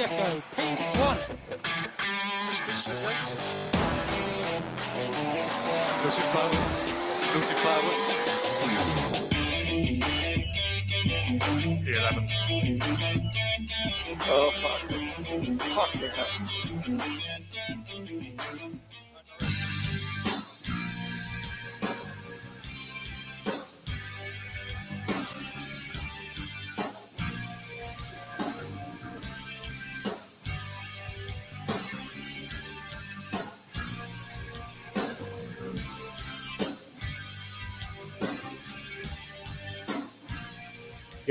Checo, P1. This is. Lucy Flower. Lucy Flower. Oh, fuck. Fuck up.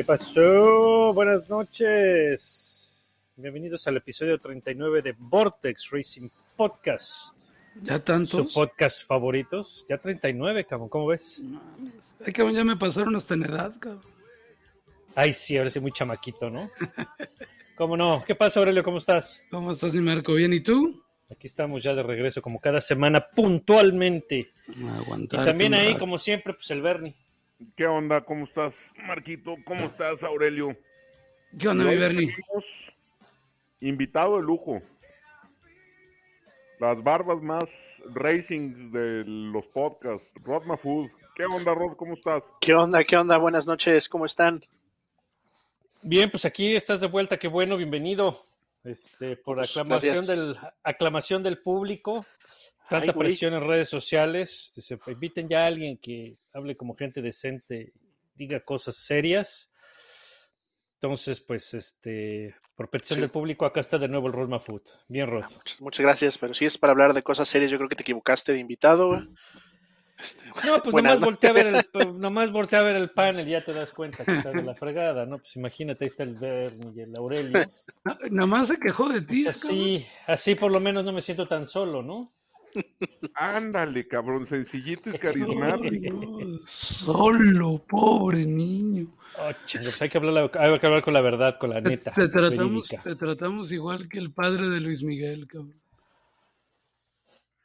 Pasó? Buenas noches. Bienvenidos al episodio 39 de Vortex Racing Podcast. ¿Ya Su tantos? podcast favoritos. Ya 39, cabrón. ¿Cómo ves? Ay, cabrón, ya me pasaron hasta en edad, cabrón. Ay, sí, ahora sí muy chamaquito, ¿no? ¿Cómo no? ¿Qué pasa, Aurelio? ¿Cómo estás? ¿Cómo estás, mi Marco? ¿Bien? ¿Y tú? Aquí estamos ya de regreso, como cada semana, puntualmente. Aguantar. Y también ahí, como siempre, pues el Bernie. ¿Qué onda? ¿Cómo estás, Marquito? ¿Cómo estás, Aurelio? ¿Qué onda, mi Bernie? Invitado de lujo. Las barbas más racing de los podcasts. Rod Food. ¿Qué onda, Rod? ¿Cómo estás? ¿Qué onda? ¿Qué onda? Buenas noches, ¿cómo están? Bien, pues aquí estás de vuelta, qué bueno, bienvenido. Este, por aclamación gracias. del, aclamación del público, tanta Ay, presión en redes sociales. Dice, inviten ya a alguien que hable como gente decente, diga cosas serias. Entonces, pues, este, por petición Sí. del público, acá está de nuevo el Rod Food. Bien, Rod. Muchas, muchas gracias, pero si es para hablar de cosas serias, yo creo que te equivocaste de invitado. Este, No, pues nomás no- voltea a ver el, pues, nomás voltea a ver el panel y ya te das cuenta que está de la fregada, ¿no? Pues imagínate, ahí está el Bernie y el Aurelio. Na- Nada más se quejó de ti. Pues así, así por lo menos no me siento tan solo, ¿no? Ándale, cabrón. Sencillito y carismático. Solo, pobre niño. Oh, pues hay que, hablar, hay que hablar con la verdad, con la neta. te tratamos, verídica. te tratamos igual que el padre de Luis Miguel, cabrón.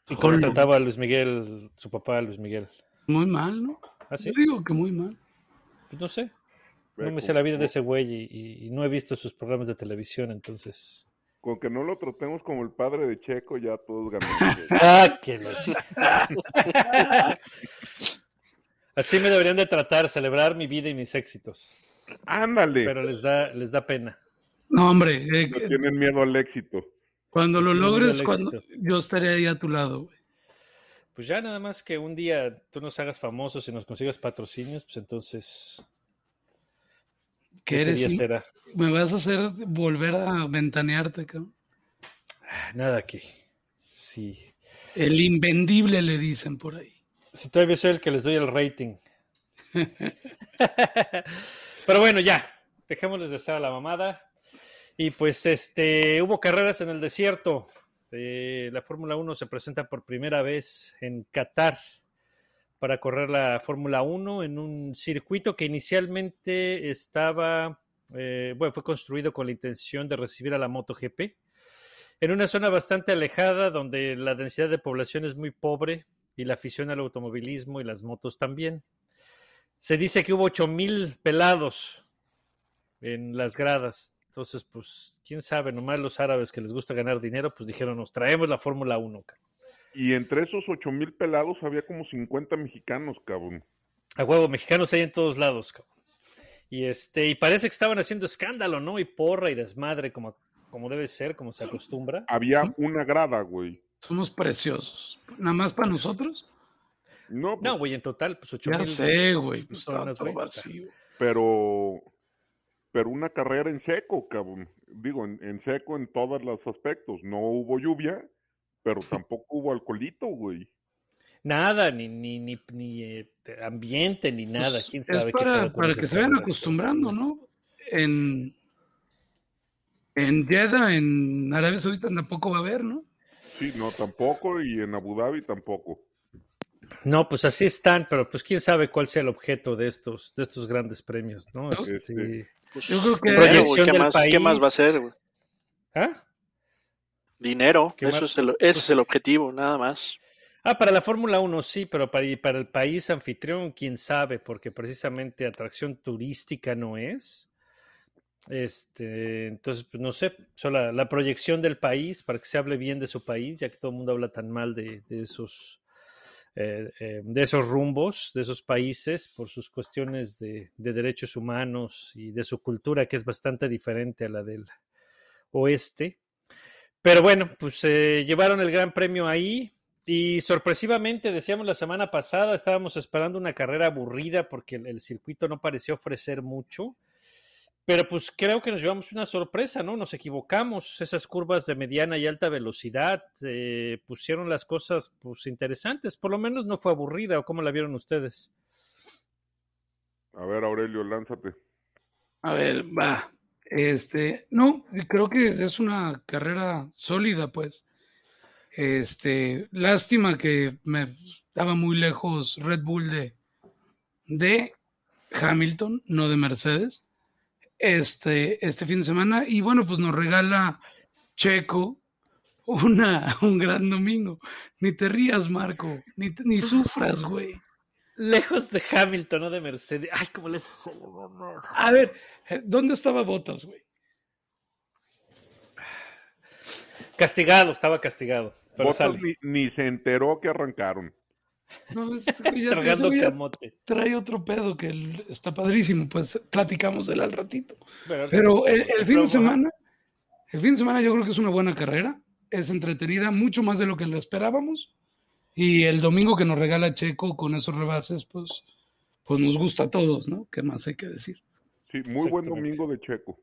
¿Y cómo Solo. trataba a Luis Miguel, su papá, Luis Miguel? Muy mal, ¿no? ¿Ah, sí? Yo digo que muy mal. Pues no sé. No me sé la vida de ese güey y, y- y no he visto sus programas de televisión, entonces. Con que no lo tratemos como el padre de Checo, ya todos ganamos. ¡Ah, qué Así me deberían de tratar, celebrar mi vida y mis éxitos. Ándale. Pero les da, les da pena. No, hombre, eh, No tienen miedo al éxito. cuando lo No, logres, cuando, yo estaré ahí a tu lado, güey. Pues ya nada más que un día tú nos hagas famosos y nos consigas patrocinios, pues entonces ¿Qué eres? será. Me vas a hacer volver a ventanearte, cabrón. Nada que. Sí. El invendible le dicen por ahí. Si todavía soy el que les doy el rating. Pero bueno, ya. Dejémosles de hacer a la mamada. Y pues este hubo carreras en el desierto. Eh, la Fórmula 1 se presenta por primera vez en Qatar para correr la Fórmula 1 en un circuito que inicialmente estaba, eh, bueno, fue construido con la intención de recibir a la MotoGP en una zona bastante alejada donde la densidad de población es muy pobre y la afición al automovilismo y las motos también. Se dice que hubo 8000 pelados en las gradas. Entonces, pues, quién sabe, nomás los árabes que les gusta ganar dinero, pues dijeron, nos traemos la Fórmula 1. cabrón". Y entre esos ocho mil pelados había como 50 mexicanos, cabrón. A huevo, mexicanos hay en todos lados, cabrón. Y este, y parece que estaban haciendo escándalo, ¿no? Y porra y desmadre, como, como debe ser, como se acostumbra. Había una grada, güey. Somos preciosos. ¿Nada más para nosotros? No, pues, No, güey, en total, pues 8 Ya mil. sé, güey. Pues todo buenas, vacío. pero pero una carrera en seco, cabrón. Digo, en, en seco en todos los aspectos. No hubo lluvia, pero tampoco hubo alcoholito, güey. Nada, ni, ni, ni, ni eh, ambiente, ni nada. Pues, quién es sabe qué para, para que se vayan acostumbrando, ¿no? En, en Jeddah, en Arabia Saudita tampoco va a haber, ¿no? Sí, no, tampoco. Y en Abu Dhabi tampoco. No, pues así están, pero pues quién sabe cuál sea el objeto de estos, de estos grandes premios, ¿no? ¿No? Este, Este, Pues, Yo creo que- Proyección ¿qué, del más, ¿Qué más va a país. ser? güey? ¿Ah? Dinero, ¿Qué eso es el, ese es el objetivo, nada más. Ah, para la Fórmula 1 sí, pero para, el país anfitrión, quién sabe, porque precisamente atracción turística no es. Este, entonces, pues no sé, solo la, la proyección del país para que se hable bien de su país, ya que todo el mundo habla tan mal de, de esos eh, eh, de esos rumbos, de esos países, por sus cuestiones de, de, derechos humanos y de su cultura, que es bastante diferente a la del oeste. Pero bueno, pues eh, llevaron el Gran Premio ahí y sorpresivamente, decíamos la semana pasada, estábamos esperando una carrera aburrida porque el, el circuito no parecía ofrecer mucho. Pero pues creo que nos llevamos una sorpresa, ¿no? Nos equivocamos. Esas curvas de mediana y alta velocidad eh, pusieron las cosas pues interesantes. Por lo menos no fue aburrida, ¿o cómo la vieron ustedes? A ver, Aurelio, lánzate. A ver, va. Este, no, creo que es una carrera sólida, pues. Este, lástima que me estaba muy lejos Red Bull de, de Hamilton, no de Mercedes este, este fin de semana. Y bueno, pues nos regala Checo una, un gran domingo. Ni te rías, Marco, ni, ni sufras, güey. Lejos de Hamilton, no de Mercedes. Ay, cómo les. A ver, ¿dónde estaba Botas, güey? Castigado, estaba castigado. Pero Botas ni, ni, se enteró que arrancaron. No, es, ya, Tragando camote. Trae otro pedo que el, está padrísimo, pues platicamos de él al ratito. Pero, Pero el, el, fin de semana, el fin de semana yo creo que es una buena carrera, es entretenida, mucho más de lo que lo esperábamos. Y el domingo que nos regala Checo con esos rebases, pues, pues nos gusta a todos, ¿no? ¿Qué más hay que decir? Sí, muy buen domingo de Checo.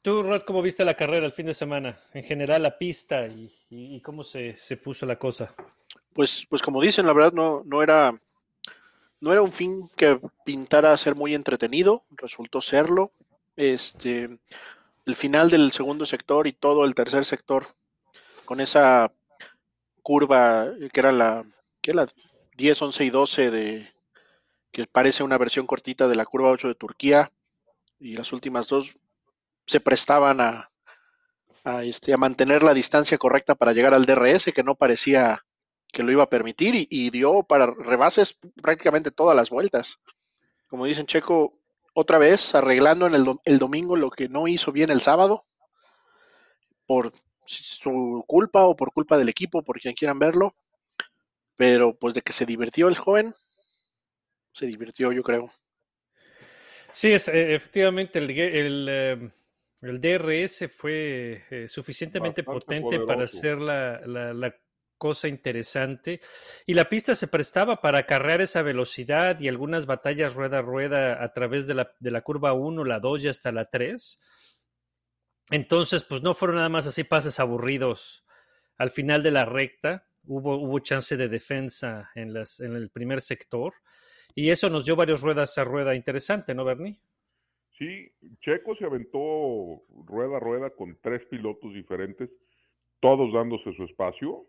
Tú, Rod, ¿cómo viste la carrera el fin de semana? En general, la pista y, y, y cómo se, se puso la cosa pues, pues como dicen, la verdad no, no era no era un fin que pintara ser muy entretenido, resultó serlo. Este, el final del segundo sector y todo el tercer sector, con esa curva que era la, que la 10, 11 y 12 de que parece una versión cortita de la curva 8 de Turquía y las últimas dos se prestaban a, a, este, a mantener la distancia correcta para llegar al DRS, que no parecía que lo iba a permitir y, dio para rebases prácticamente todas las vueltas. Como dicen Checo, otra vez arreglando en el, el domingo lo que no hizo bien el sábado, por su culpa o por culpa del equipo, por quien quieran verlo. Pero pues de que se divirtió el joven, se divirtió yo creo. Sí, es, efectivamente el, el, eh, el DRS fue eh, suficientemente Bastante potente poderoso. para hacer la, la, la cosa interesante. Y la pista se prestaba para acarrear esa velocidad y algunas batallas rueda a rueda a través de la, de la curva 1, la 2 y hasta la 3. Entonces, pues no fueron nada más así pases aburridos. Al final de la recta hubo, hubo chance de defensa en, las, en el primer sector. Y eso nos dio varias ruedas a rueda interesante, ¿no, Bernie? Sí, Checo se aventó rueda a rueda con tres pilotos diferentes, todos dándose su espacio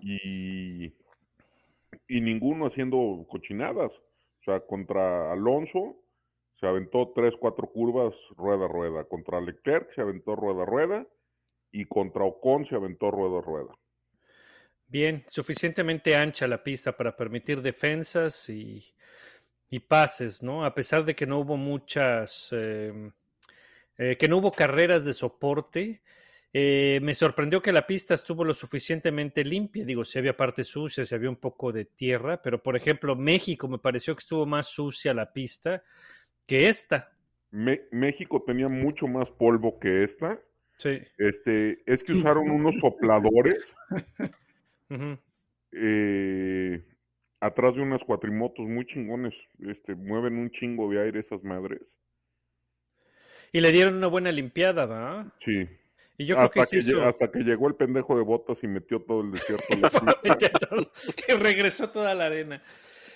y, y ninguno haciendo cochinadas. O sea, contra Alonso se aventó tres, cuatro curvas rueda a rueda. Contra Leclerc se aventó rueda a rueda. Y contra Ocon se aventó rueda a rueda. Bien, suficientemente ancha la pista para permitir defensas y, y pases, ¿no? A pesar de que no hubo muchas, eh, eh, que no hubo carreras de soporte, eh, me sorprendió que la pista estuvo lo suficientemente limpia. Digo, si había partes sucias, si había un poco de tierra, pero por ejemplo, México me pareció que estuvo más sucia la pista que esta. Me México tenía mucho más polvo que esta. Sí. Este, es que usaron unos sopladores uh -huh. eh, atrás de unas cuatrimotos muy chingones. Este, mueven un chingo de aire esas madres. Y le dieron una buena limpiada, ¿va? Sí. Y yo creo hasta que, sí que, hizo... hasta que llegó el pendejo de botas y metió todo el desierto. y regresó toda la arena.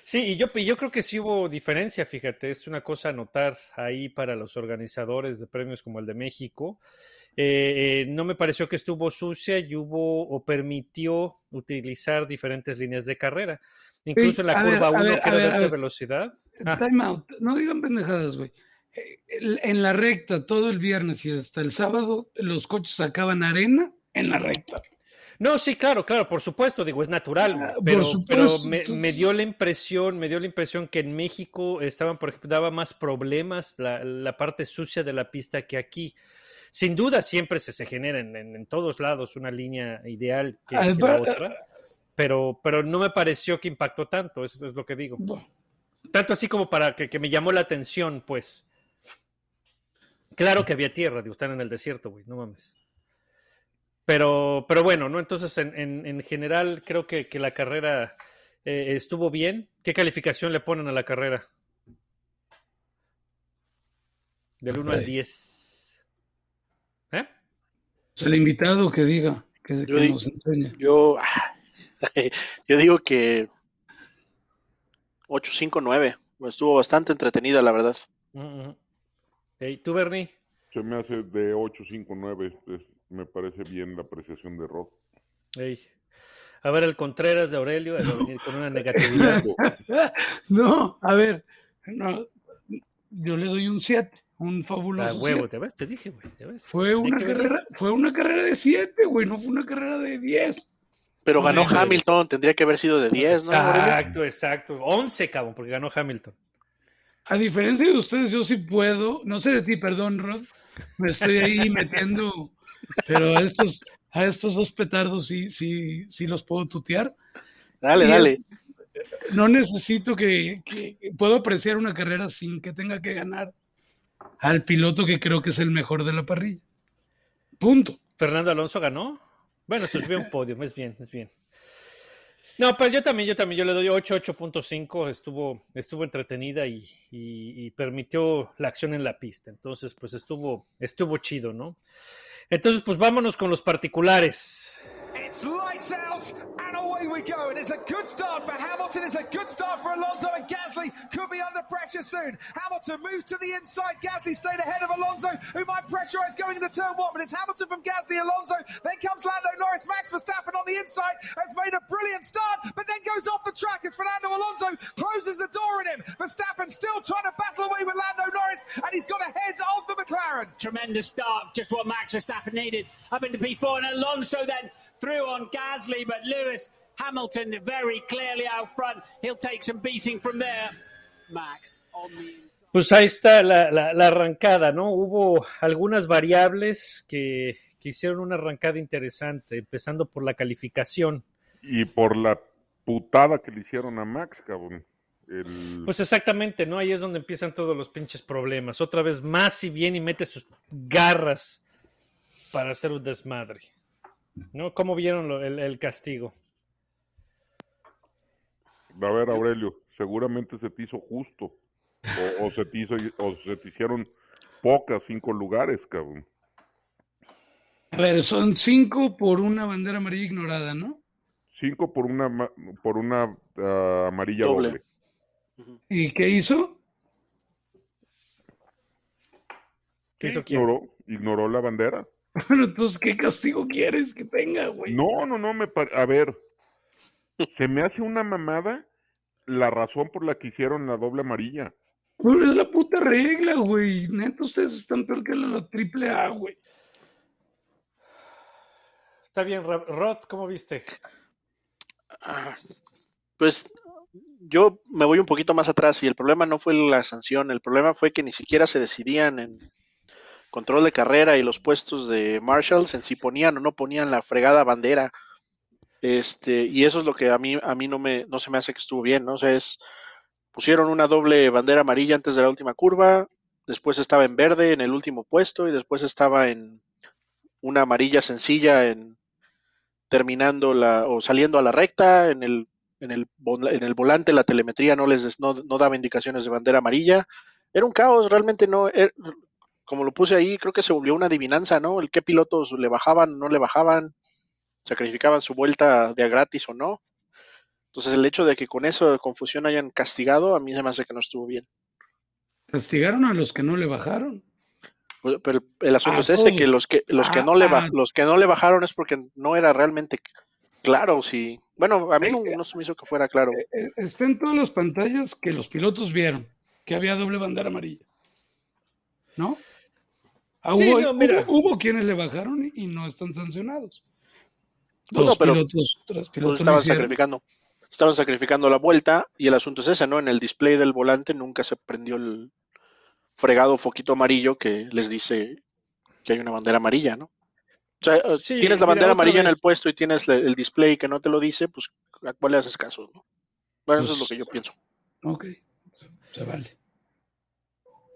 Sí, y yo, yo creo que sí hubo diferencia, fíjate, es una cosa a notar ahí para los organizadores de premios como el de México. Eh, no me pareció que estuvo sucia y hubo o permitió utilizar diferentes líneas de carrera. Incluso en la curva 1 que era de velocidad. Ah. Time out, no digan pendejadas, güey en la recta todo el viernes y hasta el sábado los coches sacaban arena en la recta. No, sí, claro, claro, por supuesto, digo, es natural, Ah, pero, me, dio la impresión, me dio la impresión que en México estaban, por ejemplo, daba más problemas la, la parte sucia de la pista que aquí. Sin duda, siempre se, se genera en, en- en todos lados una línea ideal que, Ah, que la otra, pero, pero no me pareció que impactó tanto, eso es lo que digo. Tanto así como para que, que me llamó la atención, pues. Claro que había tierra, digo, están en el desierto, güey, no mames. Pero, pero bueno, ¿no? Entonces, en, en- en general, creo que, que la carrera eh, estuvo bien. ¿Qué calificación le ponen a la carrera? Del 1 al Ok. 10. El invitado que diga, que, Yo que di- nos enseñe. Yo, yo digo que 8-5-9. Estuvo bastante entretenida, la verdad. Mm, mm. Ey, ¿Tú, Bernie? Se me hace de 8, 5, 9. es- me parece bien la apreciación de Rod. Ey. A ver, el Contreras de Aurelio, a venir con una negatividad. No, a ver, no, yo le doy un 7, un A fabuloso huevo, siete. ¿te ves? Te dije, güey. ¿te ves? Fue una carrera, fue una carrera de 7, güey, no fue una carrera de 10. Pero ganó Hamilton, tendría que haber sido de 10, ¿no? Exacto, exacto. 11, cabrón, porque ganó Hamilton. A diferencia de ustedes, yo sí puedo, no sé de ti, perdón, Rod, me estoy ahí metiendo, pero a estos, a estos dos petardos sí, sí, sí los puedo tutear. Dale, Y dale. No necesito que, que- puedo apreciar una carrera sin que tenga que ganar al piloto que creo que es el mejor de la parrilla. Punto. Fernando Alonso ganó. Bueno, se subió a un podio, es bien, es bien. No, pero yo también, yo también, yo le doy 8, 8.5, estuvo, estuvo entretenida y, y- y permitió la acción en la pista. Entonces, pues estuvo, estuvo chido, ¿no? Entonces, pues vámonos con los particulares. It's lights out and we go. And it's a good start for Hamilton. It's a good start for Alonso and Gasly could be under pressure soon. Hamilton moves to the inside. Gasly stayed ahead of Alonso, who might pressurize going into turn one. But it's Hamilton from Gasly, Alonso. Then comes Lando Norris. Max Verstappen on the inside has made a brilliant start, but then goes off the track as Fernando Alonso closes the door in him. Verstappen still trying to battle away with Lando Norris, and he's got ahead of the McLaren. tremendous start, just what Max Verstappen needed up into P4. And Alonso then through on Gasly, but Lewis Hamilton very clearly out front. He'll take some beating from there. Max on the. Pues ahí está la, la- la arrancada, ¿no? Hubo algunas variables que, que hicieron una arrancada interesante, empezando por la calificación. Y por la putada que le hicieron a Max, cabrón. El... Pues exactamente, ¿no? Ahí es donde empiezan todos los pinches problemas. Otra vez más y bien y mete sus garras para hacer un desmadre. ¿No? ¿Cómo vieron lo- el, el castigo? A ver, Aurelio, seguramente se te hizo justo. O, o se te hizo, o se te hicieron pocas, cinco lugares, cabrón. A ver, son 5 por una bandera amarilla ignorada, ¿no? Cinco por una, ma- por una ah, amarilla Doble. doble. ¿Y qué hizo? ¿Qué hizo quién? Ignoró, ignoró la bandera. Bueno, entonces, ¿qué castigo quieres que tenga, güey? No, no, no, me pare- a ver, se me hace una mamada la razón por la que hicieron la doble amarilla. Pero es la puta regla, güey. Neta, ustedes están peor que la, la triple A, güey. Está bien, Rod, ¿cómo viste? Ah, Pues yo me voy un poquito más atrás y el problema no fue la sanción, el problema fue que ni siquiera se decidían en control de carrera y los puestos de marshals en si ponían o no ponían la fregada bandera. Este, y eso es lo que a mí a mí no me no se me hace que estuvo bien, ¿no? O sea, es pusieron una doble bandera amarilla antes de la última curva, después estaba en verde en el último puesto y después estaba en una amarilla sencilla en terminando la o saliendo a la recta en el en el, en el volante la telemetría no les no, no daba indicaciones de bandera amarilla. Era un caos, realmente no, er- como lo puse ahí, creo que se volvió una adivinanza, ¿no? El qué pilotos le bajaban, no le bajaban, sacrificaban su vuelta de a gratis o no. Entonces el hecho de que con eso de confusión hayan castigado, a mí se me hace que no estuvo bien. Castigaron a los que no le bajaron. Pues, Pero el, asunto es ese, que los que los que Ah, no le ah. baj- los que no le bajaron es porque no era realmente claro si bueno, a mí no, no se me hizo que fuera claro. Eh, Está en todas las pantallas que los pilotos vieron que había doble bandera amarilla. ¿No? Ah, Sí, hubo, no, mira. hubo- hubo quienes le bajaron y, y no están sancionados. No, Dos pero- pilotos, Pues pilotos estaban sacrificando. Estaban sacrificando la vuelta y el asunto es ese, ¿no? En el display del volante nunca se prendió el fregado foquito amarillo que les dice que hay una bandera amarilla, ¿no? O sea, eh, Sí, tienes la bandera amarilla en el puesto y tienes el display que no te lo dice, pues ¿a cuál le haces caso, no? Bueno, eso es lo Pues- que yo pienso. Ok, se vale.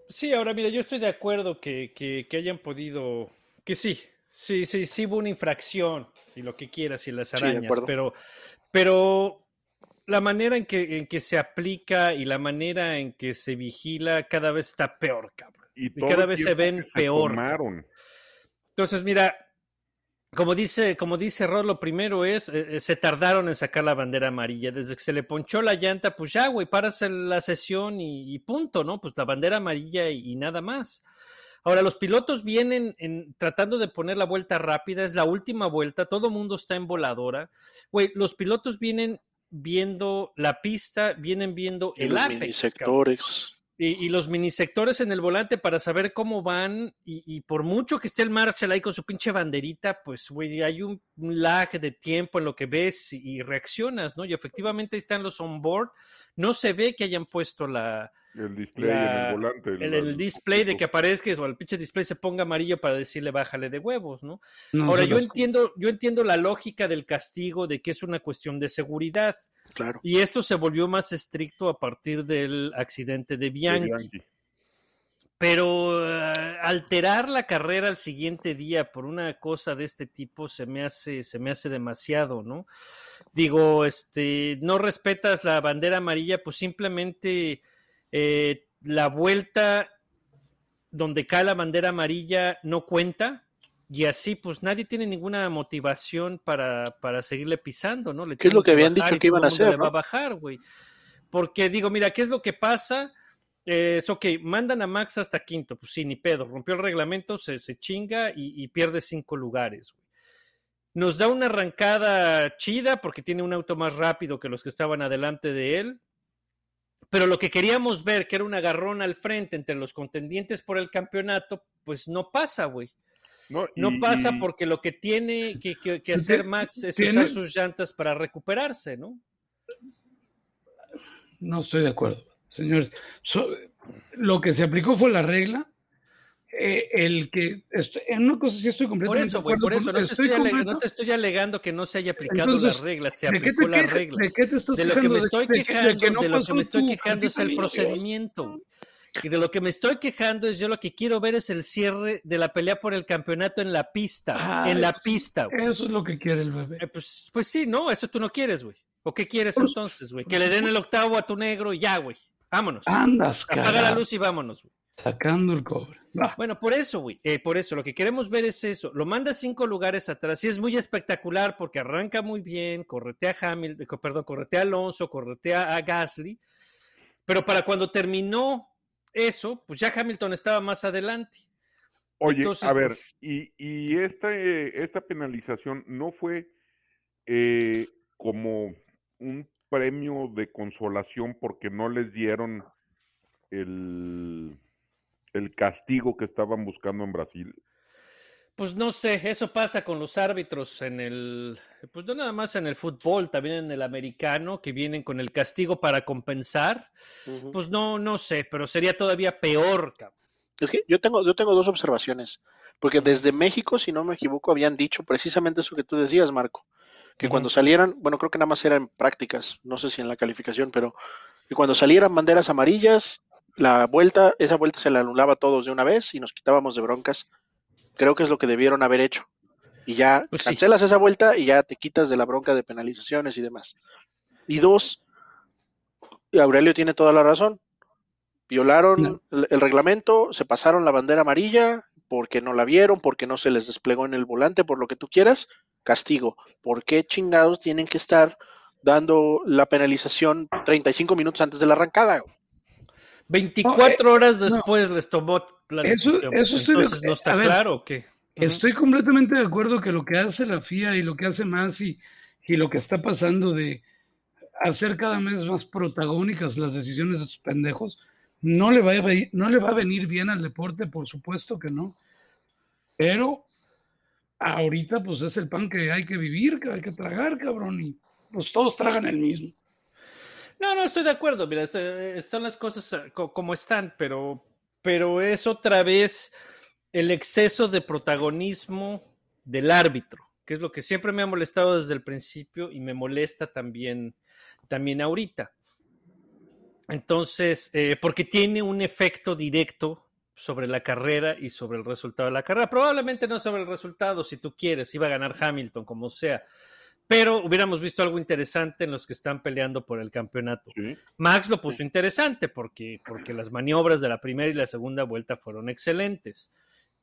Sí, ahora mira, yo estoy de acuerdo que, que, que hayan podido, que sí, sí, sí, sí hubo una infracción y lo que quieras y las arañas, pero, pero la manera en que, en que se aplica y la manera en que se vigila cada vez está peor, cabrón. Y, cada vez se ven peor. tomaron. Entonces, mira, como dice, como dice Rod, lo primero es, eh, eh, se tardaron en sacar la bandera amarilla. Desde que se le ponchó la llanta, pues ya, güey, paras la sesión y, y punto, ¿no? Pues la bandera amarilla y, y nada más. Ahora, los pilotos vienen en, tratando de poner la vuelta rápida, es la última vuelta, todo mundo está en voladora. Güey, los pilotos vienen viendo la pista, vienen viendo Y el los apex. Y, y los minisectores en el volante para saber cómo van. Y, y por mucho que esté el Marshall ahí con su pinche banderita, pues, güey, hay un lag de tiempo en lo que ves y, y reaccionas, ¿no? Y efectivamente ahí están los on-board. No se ve que hayan puesto la, El display La- en el volante. el, la- el display de que aparezca o el pinche display se ponga amarillo para decirle bájale de huevos, ¿no? No Ahora, yo las- entiendo, yo entiendo la lógica del castigo de que es una cuestión de seguridad. Claro. Y esto se volvió más estricto a partir del accidente de de Bianchi. Bianchi. Pero eh, alterar la carrera al siguiente día por una cosa de este tipo se me hace, se me hace demasiado, ¿no? Digo, este, no respetas la bandera amarilla, pues simplemente eh, la vuelta donde cae la bandera amarilla no cuenta. Y así, pues nadie tiene ninguna motivación para, para seguirle pisando, ¿no? Le ¿Qué es lo que habían dicho que iban a hacer, Le va a bajar, güey. Porque digo, mira, ¿qué es lo que pasa? Eh, es ok, mandan a Max hasta quinto, pues sí, ni pedo, rompió el reglamento, se, se chinga y, y pierde cinco lugares. güey. Nos da una arrancada chida porque tiene un auto más rápido que los que estaban adelante de él. Pero lo que queríamos ver, que era un agarrón al frente entre los contendientes por el campeonato, pues no pasa, güey. No, pasa porque lo que tiene que, que- que Tiene- hacer Max es tiene- usar sus llantas para recuperarse, ¿no? No estoy de acuerdo, señores. So- lo que se aplicó fue la regla. Eh, el que estoy- en una cosa sí estoy Por completamente eso, de güey, acuerdo. por eso no te, estoy no te alegando que no se haya aplicado Entonces, la regla, se ¿de qué te aplicó la regla. ¿De qué te estás De lo que me ¿De- estoy de quejando, que no de lo que pasó me estoy tu quejando es el procedimiento. Y de lo que me estoy quejando es yo lo que quiero ver es el cierre de la pelea por el campeonato en la pista, Ay, en la pista. güey. Eso es lo que quiere el bebé. Eh, pues, pues sí, no, eso tú no quieres, güey. ¿O qué quieres Pues- entonces, güey? Que le den el octavo a tu negro y ya, güey. Vámonos. Andas, Apaga la luz y vámonos, güey. sacando el cobre. Bueno, por eso, güey, eh, por eso, lo que queremos ver es eso. Lo manda cinco lugares atrás y es muy espectacular porque arranca muy bien, corretea a Hamilton, perdón, corretea a Alonso, corretea a Gasly, pero para cuando terminó eso, pues ya Hamilton estaba más adelante. Oye, Entonces, a ver, pues- y, y esta, eh, esta penalización no fue eh, como un premio de consolación porque no les dieron el, el castigo que estaban buscando en Brasil. Pues no sé, eso pasa con los árbitros en el, pues no nada más en el fútbol, también en el americano, que vienen con el castigo para compensar. Pues no, no sé, pero sería todavía peor, cabrón. Es que yo tengo, yo tengo dos observaciones, porque desde México, si no me equivoco, habían dicho precisamente eso que tú decías, Marco, que cuando salieran, bueno, creo que nada más era en prácticas, no sé si en la calificación, pero que cuando salieran banderas amarillas, la vuelta, esa vuelta se la anulaba a todos de una vez y nos quitábamos de broncas. Creo que es lo que debieron haber hecho. Y ya Pues sí. cancelas esa vuelta y ya te quitas de la bronca de penalizaciones y demás. Y dos, Aurelio tiene toda la razón. Violaron No. el, el reglamento, se pasaron la bandera amarilla porque no la vieron, porque no se les desplegó en el volante, por lo que tú quieras, castigo. ¿Por qué chingados tienen que estar dando la penalización 35 minutos antes de la arrancada? 24 horas después les tomó la Eso- decisión. eso pues, estoy de- entonces no está ver, claro o qué. Estoy completamente de acuerdo que lo que hace la FIA y lo que hace más y, y lo que está pasando de hacer cada vez más protagónicas las decisiones de estos pendejos, no le, va a, no le va a venir bien al deporte, por supuesto que no. Pero ahorita pues es el pan que hay que vivir, que hay que tragar, cabrón, y pues todos tragan el mismo. No, no, estoy de acuerdo. Mira, este, están las cosas eh, co- como están, pero, pero es otra vez el exceso de protagonismo del árbitro, que es lo que siempre me ha molestado desde el principio y me molesta también, también ahorita. Entonces, eh, porque tiene un efecto directo sobre la carrera y sobre el resultado de la carrera. Probablemente no sobre el resultado, si tú quieres, iba a ganar Hamilton, como sea. Pero hubiéramos visto algo interesante en los que están peleando por el campeonato. Sí. Max lo puso interesante porque, porque las maniobras de la primera y la segunda vuelta fueron excelentes.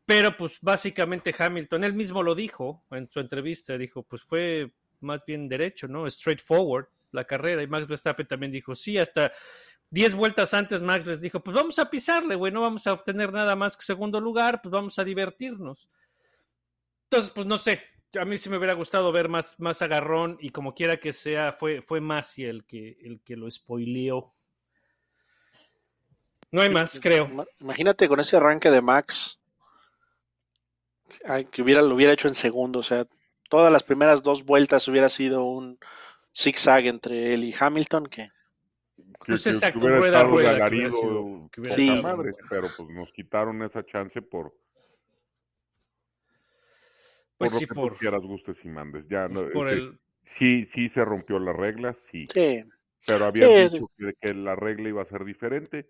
Pero pues básicamente Hamilton, él mismo lo dijo en su entrevista, dijo, pues fue más bien derecho, ¿no? Straightforward la carrera. Y Max Verstappen también dijo, sí, hasta 10 vueltas antes Max les dijo, pues vamos a pisarle, güey, no vamos a obtener nada más que segundo lugar, pues vamos a divertirnos. Entonces, pues no sé, a mí sí me hubiera gustado ver más, más agarrón y como quiera que sea, fue, fue Masi el que, el que lo spoileó. No hay más, creo. Ima- Imagínate con ese arranque de Max, que hubiera, lo hubiera hecho en segundo, o sea, todas las primeras dos vueltas hubiera sido un zigzag entre él y Hamilton, que Pues que exacto, hubiera rueda, estado rueda, de que hubiera alarido, sido- que hubiera Sí. madre, pero pues nos quitaron esa chance por, Pues por lo sí, que por, tú quieras, gustes y mandes. Ya, no, por este, el... Sí, sí se rompió la regla, sí, sí, pero habían Eh, dicho que, que la regla iba a ser diferente.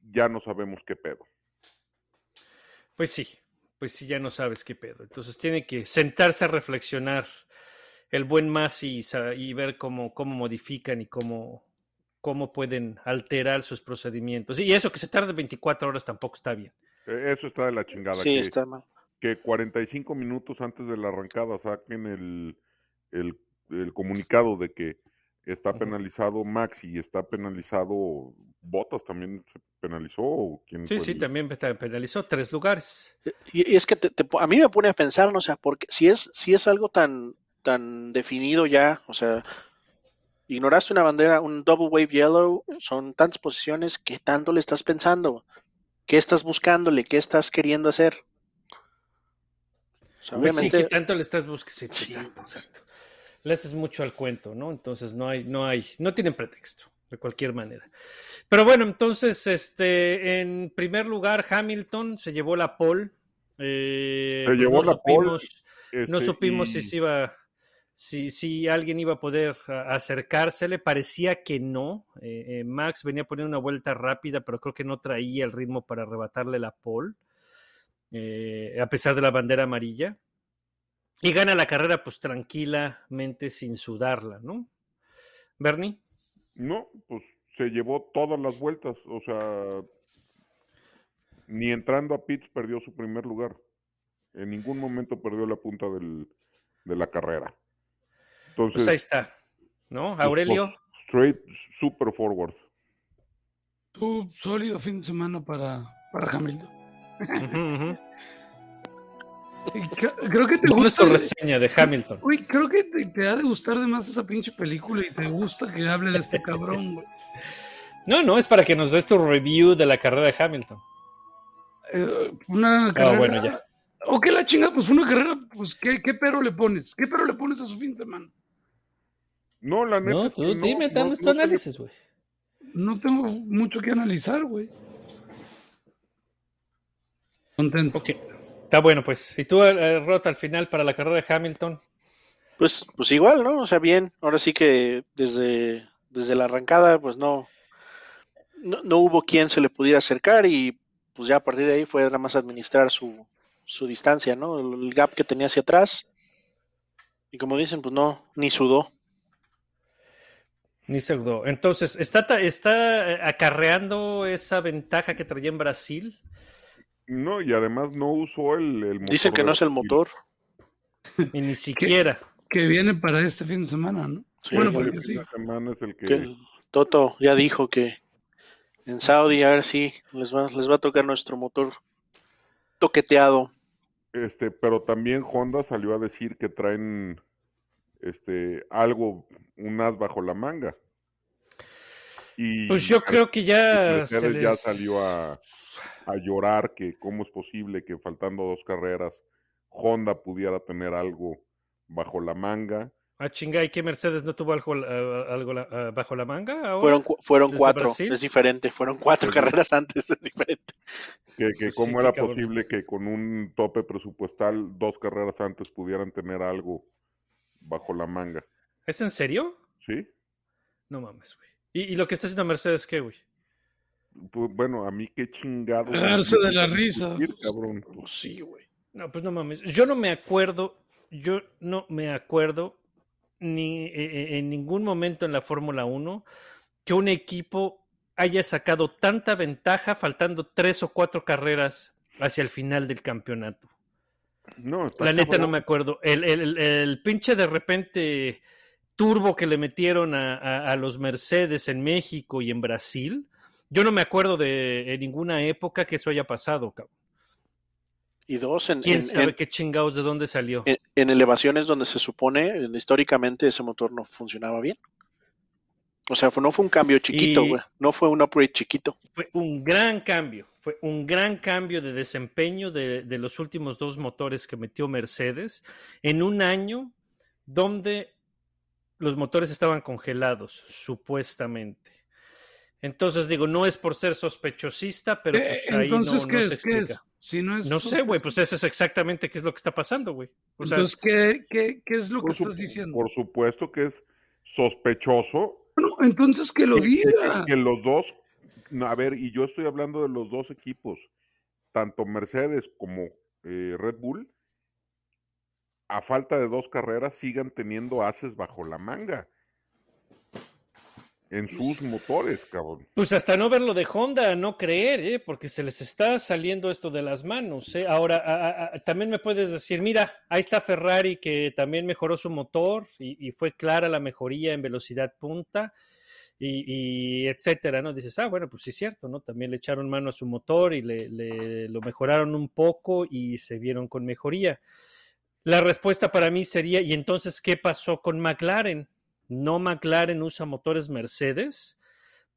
Ya no sabemos qué pedo. Pues sí, pues sí, ya no sabes qué pedo. Entonces tiene que sentarse a reflexionar el buen Masi y, ver cómo, cómo modifican y cómo, cómo pueden alterar sus procedimientos. Y eso que se tarde 24 horas tampoco está bien. Eh, Eso está de la chingada. sí, que, está mal. Que 45 minutos antes de la arrancada saquen el, el, el comunicado de que está penalizado Max y está penalizado Botas también se penalizó. ¿o quién Sí, sí, el- también pe- penalizó tres lugares. Y, y es que te- a mí me pone a pensar, ¿no? O sea, porque si es, si es algo tan, tan definido ya, o sea, ignoraste una bandera, un double wave yellow, son tantas posiciones, ¿qué tanto le estás pensando? ¿Qué estás buscándole? ¿Qué estás queriendo hacer? O sea, Pues sí, que tanto le estás buscando. Sí, Sí. exacto, exacto. Le haces mucho al cuento, ¿no? Entonces no hay, no hay, no tienen pretexto, de cualquier manera. Pero bueno, entonces, este, en primer lugar, Hamilton se llevó la pole. Eh, Se pues llevó no la pole, supimos, no Este, supimos y- si se iba, si, si alguien iba a poder a- acercársele. Parecía que no. Eh, eh, Max venía a poner una vuelta rápida, pero creo que no traía el ritmo para arrebatarle la pole, eh, a pesar de la bandera amarilla. Y gana la carrera, pues tranquilamente, sin sudarla, ¿no? Bernie. No, pues se llevó todas las vueltas, o sea, ni entrando a pits perdió su primer lugar. En ningún momento perdió la punta del, de la carrera. Entonces, Pues ahí está, ¿no? pues, Aurelio. pues, straight, super forward. Tu sólido fin de semana para, para Hamilton. Creo que te gusta. tu reseña de Hamilton. Uy, creo que te, te ha de gustar de más esa pinche película y te gusta que hable de este cabrón, güey. No, no, es para que nos des tu review de la carrera de Hamilton. Eh, una carrera. Ah, bueno, ya. O que la chinga, pues una carrera, pues ¿qué, qué pero le pones? ¿Qué pero le pones a su fin de semana? No, la neta. No, es que tú dime, no- tu no le- análisis, güey. No tengo mucho que analizar, güey. Contento. Ok, está bueno, pues. ¿Y tú, eh, Rota, al final para la carrera de Hamilton? pues, pues igual, ¿no? O sea, bien, ahora sí que desde, desde la arrancada, pues no, no, no hubo quien se le pudiera acercar y pues ya a partir de ahí fue nada más administrar su, su distancia, ¿no? El, el gap que tenía hacia atrás. Y como dicen, pues no, ni sudó. Ni se dudó. Entonces, ¿está, ta- ¿está eh, acarreando esa ventaja que traía en Brasil? No, y además no usó el, el motor. Dicen que no es el motor. Y ni siquiera. Que viene para este fin de semana, ¿no? Sí, bueno, que- porque El sí. fin de semana es el que. que Toto ya dijo que en Saudi a ver si les va, les va a tocar nuestro motor toqueteado. Este, pero también Honda salió a decir que traen este algo, un as bajo la manga. Y Pues yo creo que ya ya salió a, a llorar que cómo es posible que faltando dos carreras Honda pudiera tener algo bajo la manga. Ah, chinga, ¿y qué Mercedes no tuvo algo, eh, algo la- eh, bajo la manga ahora? Fueron, cu- fueron ¿Desde cuatro, Brasil? es diferente. Fueron cuatro Sí. carreras antes, es diferente. Que, que Pues cómo era cabrón. posible que con un tope presupuestal dos carreras antes pudieran tener algo bajo la manga. ¿Es en serio? ¿Sí? No mames, güey. ¿Y, y lo que está haciendo Mercedes qué, güey? Pues, bueno, a mí qué chingado. Cagarse de la risa. cabrón. Pues sí, güey. No, pues no mames. Yo no me acuerdo, yo no me acuerdo ni eh, eh, en ningún momento en la Fórmula 1 que un equipo haya sacado tanta ventaja faltando tres o cuatro carreras hacia el final del campeonato. No, está La neta no me acuerdo. El, el- el- el pinche de repente turbo que le metieron a, a- a los Mercedes en México y en Brasil, yo no me acuerdo de en ninguna época que eso haya pasado, cabrón. Y dos, en, ¿Quién en- sabe en- qué chingados de dónde salió? en- en elevaciones donde se supone, eh, históricamente, ese motor no funcionaba bien. O sea, fue- no fue un cambio chiquito, güey. No fue un upgrade chiquito. Fue un gran cambio, fue un gran cambio de desempeño de, de los últimos dos motores que metió Mercedes en un año donde los motores estaban congelados, supuestamente. Entonces digo, no es por ser sospechosista, pero Eh, pues ahí no, Entonces, no ¿qué se es? ¿Qué es? explica. Si no es No sé, güey, pues eso es exactamente qué es lo que está pasando, güey. O sea, Entonces, ¿qué, qué, qué es lo que estás diciendo? por supuesto que es sospechoso Bueno, entonces que lo que- diga. que los dos, no, a ver, y yo estoy hablando de los dos equipos, tanto Mercedes como eh, Red Bull, a falta de dos carreras sigan teniendo haces bajo la manga en sus motores, cabrón. Pues hasta no verlo de Honda, no creer, ¿eh? porque se les está saliendo esto de las manos. ¿eh? Ahora, también me puedes decir, mira, ahí está Ferrari que también mejoró su motor y, fue clara la mejoría en velocidad punta y, etcétera, ¿no? Dices, ah, bueno, pues sí es cierto, ¿no? También le echaron mano a su motor y le- lo mejoraron un poco y se vieron con mejoría. La respuesta para mí sería, ¿y entonces qué pasó con McLaren? ¿No McLaren usa motores Mercedes?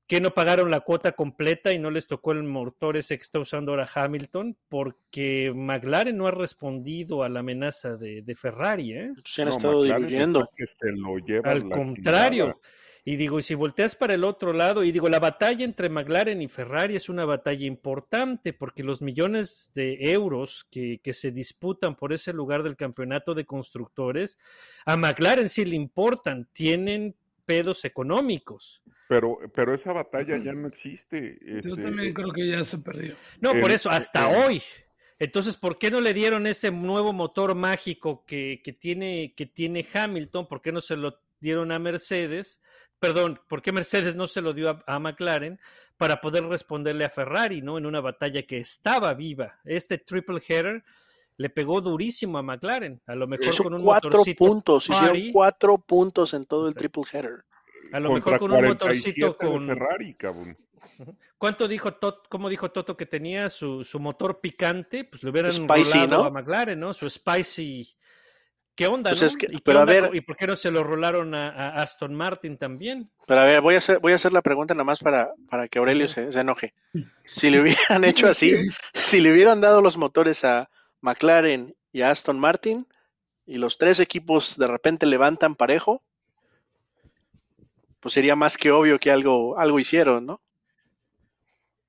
¿Que no pagaron la cuota completa y no les tocó el motor ese que está usando ahora Hamilton? Porque McLaren no ha respondido a la amenaza de, de Ferrari, ¿eh? Se han No, estado McLaren diluyendo. que se lo lleva Al contrario. Y digo, y si volteas para el otro lado, y digo, la batalla entre McLaren y Ferrari es una batalla importante porque los millones de euros que, que se disputan por ese lugar del campeonato de constructores, a McLaren sí le importan, tienen pedos económicos. Pero, pero esa batalla ya no existe. Yo este, también creo que ya se perdió. No, por eso, hasta el- hoy. Entonces, ¿por qué no le dieron ese nuevo motor mágico que, que tiene, que tiene Hamilton? ¿Por qué no se lo dieron a Mercedes? Perdón, ¿por qué Mercedes no se lo dio a, a McLaren para poder responderle a Ferrari, ¿no? En una batalla que estaba viva. Este triple header le pegó durísimo a McLaren. A lo mejor Hizo con un cuatro motorcito puntos. Hicieron cuatro puntos en todo el triple header. a lo contra mejor con un 47 motorcito con Ferrari, cabrón. ¿Cuánto dijo Tot, cómo dijo Toto que tenía su, su motor picante? Pues le hubieran Spicy, a McLaren, ¿no? Su spicy. ¿Qué onda, Pues no? es que- ¿Y, qué pero a onda ver- ¿Y por qué no se lo rolaron a, a Aston Martin también? Pero a ver, voy a hacer, voy a hacer la pregunta nada más para, para que Aurelio se, se enoje. Si le hubieran hecho así, si le hubieran dado los motores a McLaren y a Aston Martin, y los tres equipos de repente levantan parejo, pues sería más que obvio que algo, algo hicieron, ¿no?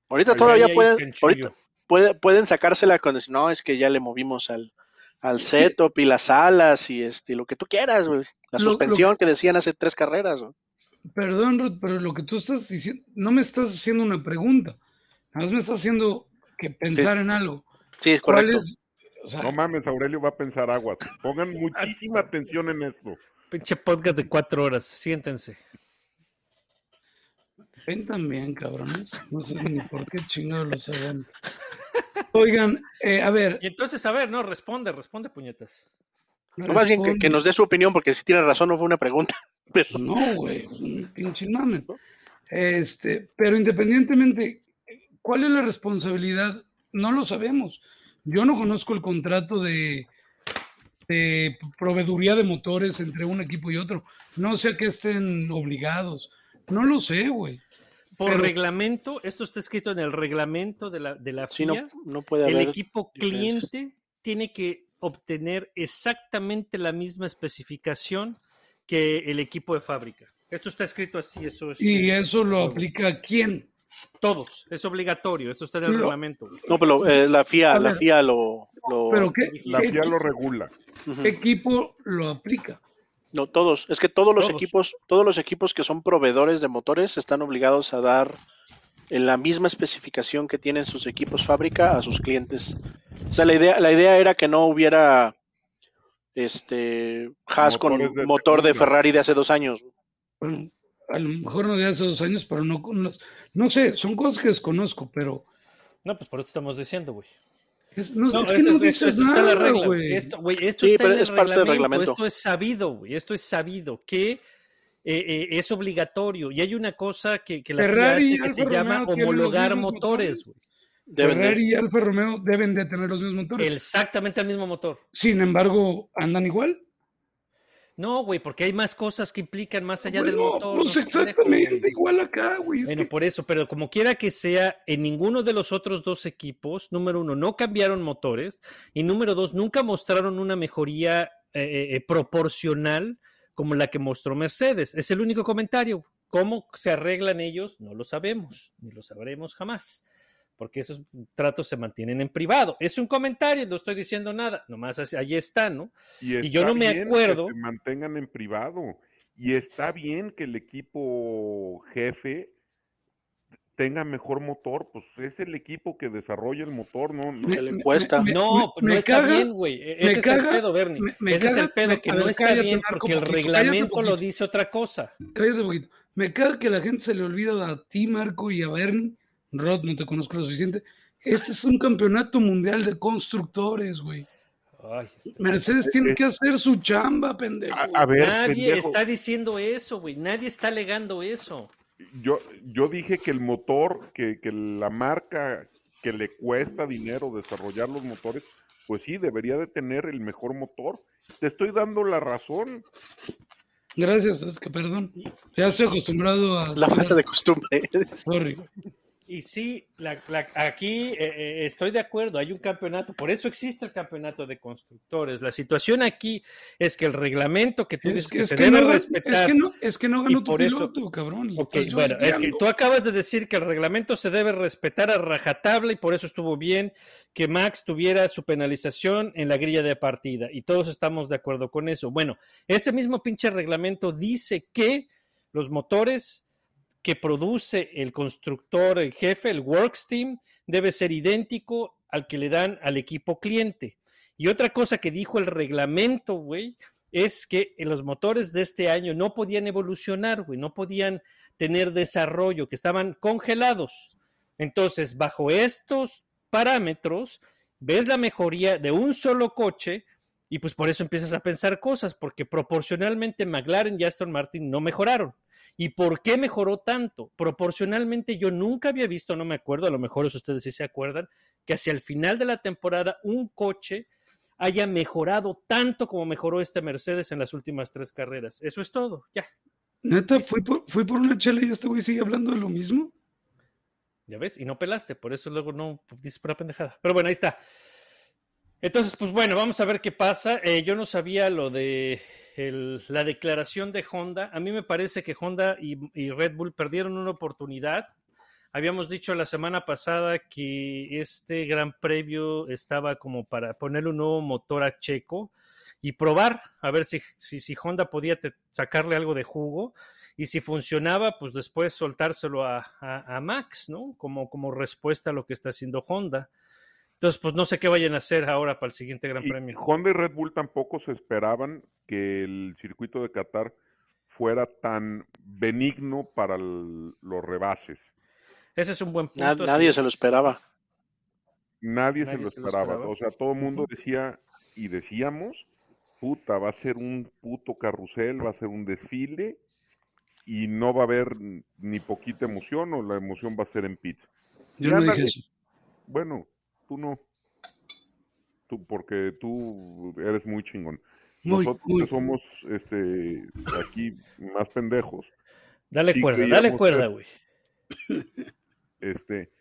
Ahorita todavía pueden, chanchullo. ahorita puede- pueden sacársela con decir, no, es que ya le movimos al, al setup y las alas y este, lo que tú quieras, güey. La Lo- lo- suspensión que decían hace tres carreras, güey. Perdón, Ruth, pero lo que tú estás diciendo, no me estás haciendo una pregunta. Nada más me estás haciendo que pensar en algo. Sí, es ¿Cuál correcto. es? O sea, No mames, Aurelio va a pensar aguas. Pongan muchísima atención en esto. Pinche podcast de cuatro horas, siéntense. Ven también, cabrones. No sé ni por qué chingados los aguanto. Oigan, eh, a ver. Y entonces, a ver, no, responde, responde, puñetas. No, más bien que, que nos dé su opinión, porque si tiene razón, no fue una pregunta. Pero, No, güey, un pinche mame. Este, pero independientemente, ¿cuál es la responsabilidad? No lo sabemos. Yo no conozco el contrato de, de proveeduría de motores entre un equipo y otro. No sé a qué estén obligados. No lo sé, güey. Por Pero- reglamento, esto está escrito en el reglamento de la, de la FIA. no, no puede el equipo diferencias. cliente tiene que obtener exactamente la misma especificación que el equipo de fábrica. Esto está escrito así, eso es. ¿Y eso lo aplica a quién? Todos, es obligatorio, esto está en el reglamento. No, pero eh, la FIA, la. FIA lo, lo- ¿Pero qué, La qué FIA lo regula. Qué equipo lo aplica? No, todos. Es que todos los Todos. equipos, todos los equipos que son proveedores de motores están obligados a dar en la misma especificación que tienen sus equipos fábrica a sus clientes. O sea, la idea, la idea era que no hubiera este Haas con de motor de. Ferrari de hace dos años. Bueno, a lo mejor no de hace dos años, pero no, no, no sé, son cosas que desconozco, pero No, pues por eso estamos diciendo, güey. Es, no, No, es que no es- dices esto está en la nada, regla. güey. Esto, güey, esto Sí, está pero en el es parte del reglamento. Esto es sabido, güey. Esto es sabido que eh, eh, es obligatorio. Y hay una cosa que, que la FIA Ferrari hace que se llama Romeo homologar motores, güey. Deben de- Ferrari y Alfa Romeo deben de tener los mismos motores. Exactamente el mismo motor. Sin embargo, andan igual. No, güey, porque hay más cosas que implican más allá del motor. pues no exactamente igual acá, güey. Bueno, que- por eso, pero como quiera que sea, en ninguno de los otros dos equipos, número uno, no cambiaron motores y número dos, nunca mostraron una mejoría eh, eh, proporcional como la que mostró Mercedes. Es el único comentario. ¿Cómo se arreglan ellos? No lo sabemos, ni lo sabremos jamás, porque esos tratos se mantienen en privado. Es un comentario, no estoy diciendo nada, nomás así- ahí está, ¿no? Y yo no me bien que acuerdo. se mantengan en privado. Y está bien que el equipo jefe tenga mejor motor, pues es el equipo que desarrolla el motor, no, no- que le cuesta. me- No, me- no me está caga- bien, güey. Ese es el pedo, Bernie. me- me Ese es el pedo, me- que no está bien porque el reglamento lo dice otra cosa. Cállate un poquito. Me caga que la gente se le olvida a ti, Marco, y a Bernie. Rod, no te conozco lo suficiente. Este es un campeonato mundial de constructores, güey. Ay, este- Mercedes tiene que hacer su chamba, pendejo. A, a ver, Nadie pendejo, está diciendo eso, güey. Nadie está alegando eso. yo, yo dije que el motor, que, que la marca que le cuesta dinero desarrollar los motores, pues sí, debería de tener el mejor motor. Te estoy dando la razón. Gracias, es que perdón. Ya estoy acostumbrado a. La falta de costumbre. Sorry. Y sí, la- la- aquí eh, eh, estoy de acuerdo, hay un campeonato, por eso existe el campeonato de constructores. La situación aquí es que el reglamento que tú dices que, se que debe no, respetar. Es que no, es que no ganó tu eso- piloto, cabrón. bueno, es que tú acabas de decir que el reglamento se debe respetar a rajatabla y por eso estuvo bien que Max tuviera su penalización en la grilla de partida y todos estamos de acuerdo con eso. Bueno, ese mismo pinche reglamento dice que los motores que produce el constructor, el jefe, el Works Team, debe ser idéntico al que le dan al equipo cliente. Y otra cosa que dijo el reglamento, güey, es que los motores de este año no podían evolucionar, güey, no podían tener desarrollo, que estaban congelados. Entonces, bajo estos parámetros, ves la mejoría de un solo coche y pues por eso empiezas a pensar cosas, porque proporcionalmente McLaren y Aston Martin no mejoraron. ¿Y por qué mejoró tanto? Proporcionalmente yo nunca había visto, no me acuerdo, a lo mejor ustedes sí se acuerdan, que hacia el final de la temporada un coche haya mejorado tanto como mejoró este Mercedes en las últimas tres carreras. Eso es todo, ya. Neta, fui por, fui por una chela y este güey sigue hablando de lo mismo. Ya ves, y no pelaste, por eso luego no dices para pendejada. Pero bueno, ahí está. Entonces, pues bueno, vamos a ver qué pasa. Eh, yo no sabía lo de la declaración de Honda. A mí me parece que Honda y, Red Bull perdieron una oportunidad. Habíamos dicho la semana pasada que este gran previo estaba como para ponerle un nuevo motor a Checo y probar a ver si, si, Honda podía sacarle algo de jugo y si funcionaba, pues después soltárselo a, a- a Max, ¿no? Como, como respuesta a lo que está haciendo Honda. Entonces, pues no sé qué vayan a hacer ahora para el siguiente Gran Y Premio. Honda y Red Bull tampoco se esperaban que el circuito de Qatar fuera tan benigno para el- los rebases. Ese es un buen punto. Nadie se lo esperaba. Nadie, se lo se lo esperaba. O sea, todo el mundo decía y decíamos, puta, va a ser un puto carrusel, va a ser un desfile y no va a haber ni poquita emoción o la emoción va a ser en pit. Yo no ándale. dije eso. Bueno, tú no. Tú, porque tú eres muy chingón. Muy, Nosotros muy. que somos este, aquí más pendejos, Dale Sí, cuerda, dale cuerda, güey. este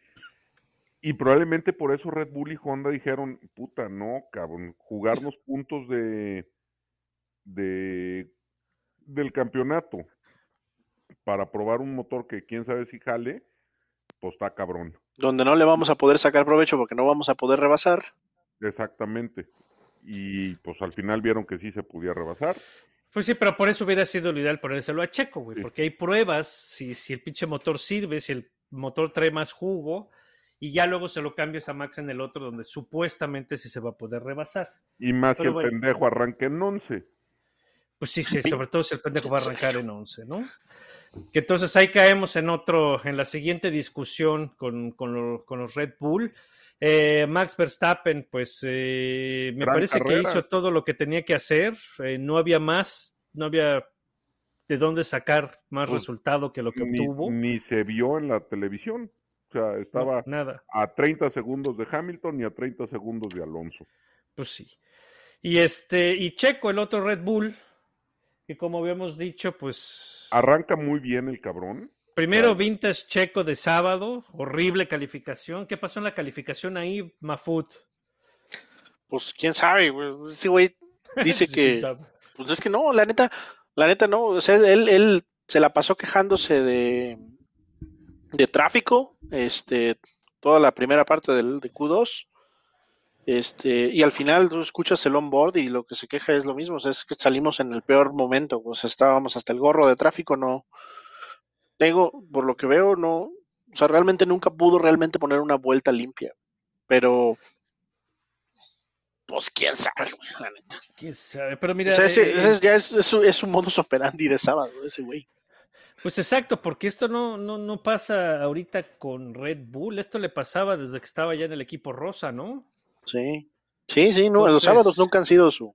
Y probablemente por eso Red Bull y Honda dijeron, puta, no, cabrón, jugarnos puntos de, de del campeonato para probar un motor que quién sabe si jale, pues está cabrón. Donde no le vamos a poder sacar provecho porque no vamos a poder rebasar. Exactamente. Y pues al final vieron que sí se podía rebasar. Pues sí, pero por eso hubiera sido lo ideal ponérselo a Checo, güey, Sí. porque hay pruebas si, si el pinche motor sirve, si el motor trae más jugo, y ya luego se lo cambias a Max en el otro, donde supuestamente sí se va a poder rebasar. Y más si Pero el bueno. pendejo arranque en 11. Pues sí, sí, sobre todo si el pendejo va a arrancar en 11, ¿no? Que entonces ahí caemos en otro, en la siguiente discusión con, con, lo- con los Red Bull. Eh, Max Verstappen, pues eh, me Gran parece que hizo todo lo que tenía que hacer. eh, no había más, no había de dónde sacar más Pues, resultado que lo que Ni, obtuvo. ni se vio en la televisión. O sea, No, estaba nada, a 30 segundos de Hamilton y a 30 segundos de Alonso. pues sí. Y este, y Checo, el otro Red Bull, que como habíamos dicho, pues Arranca muy bien el cabrón. Primero Claro. Vintage Checo de sábado, horrible calificación. ¿Qué pasó en la calificación ahí, Mafut? Pues quién sabe, güey. Ese güey dice Sí, que. Pues es que no, la neta, la neta no. O sea, él, él se la pasó quejándose de, de tráfico, este, toda la primera parte del de Q2. Este, y al final tú escuchas el onboard y lo que se queja es lo mismo, o sea, es que salimos en el peor momento, pues estábamos hasta el gorro de tráfico, no. Tengo, por lo que veo, no, o sea, realmente nunca pudo realmente poner una vuelta limpia, pero pues quién sabe, güey, la neta. ¿Quién sabe? Pero mira, O sea, ese, eh, ese ya es, es es su modus operandi de sábado, ese güey. pues exacto, porque esto no, no, no pasa ahorita con Red Bull. Esto le pasaba desde que estaba ya en el equipo rosa, ¿no? Sí. Sí, sí, no, los sábados nunca han sido su.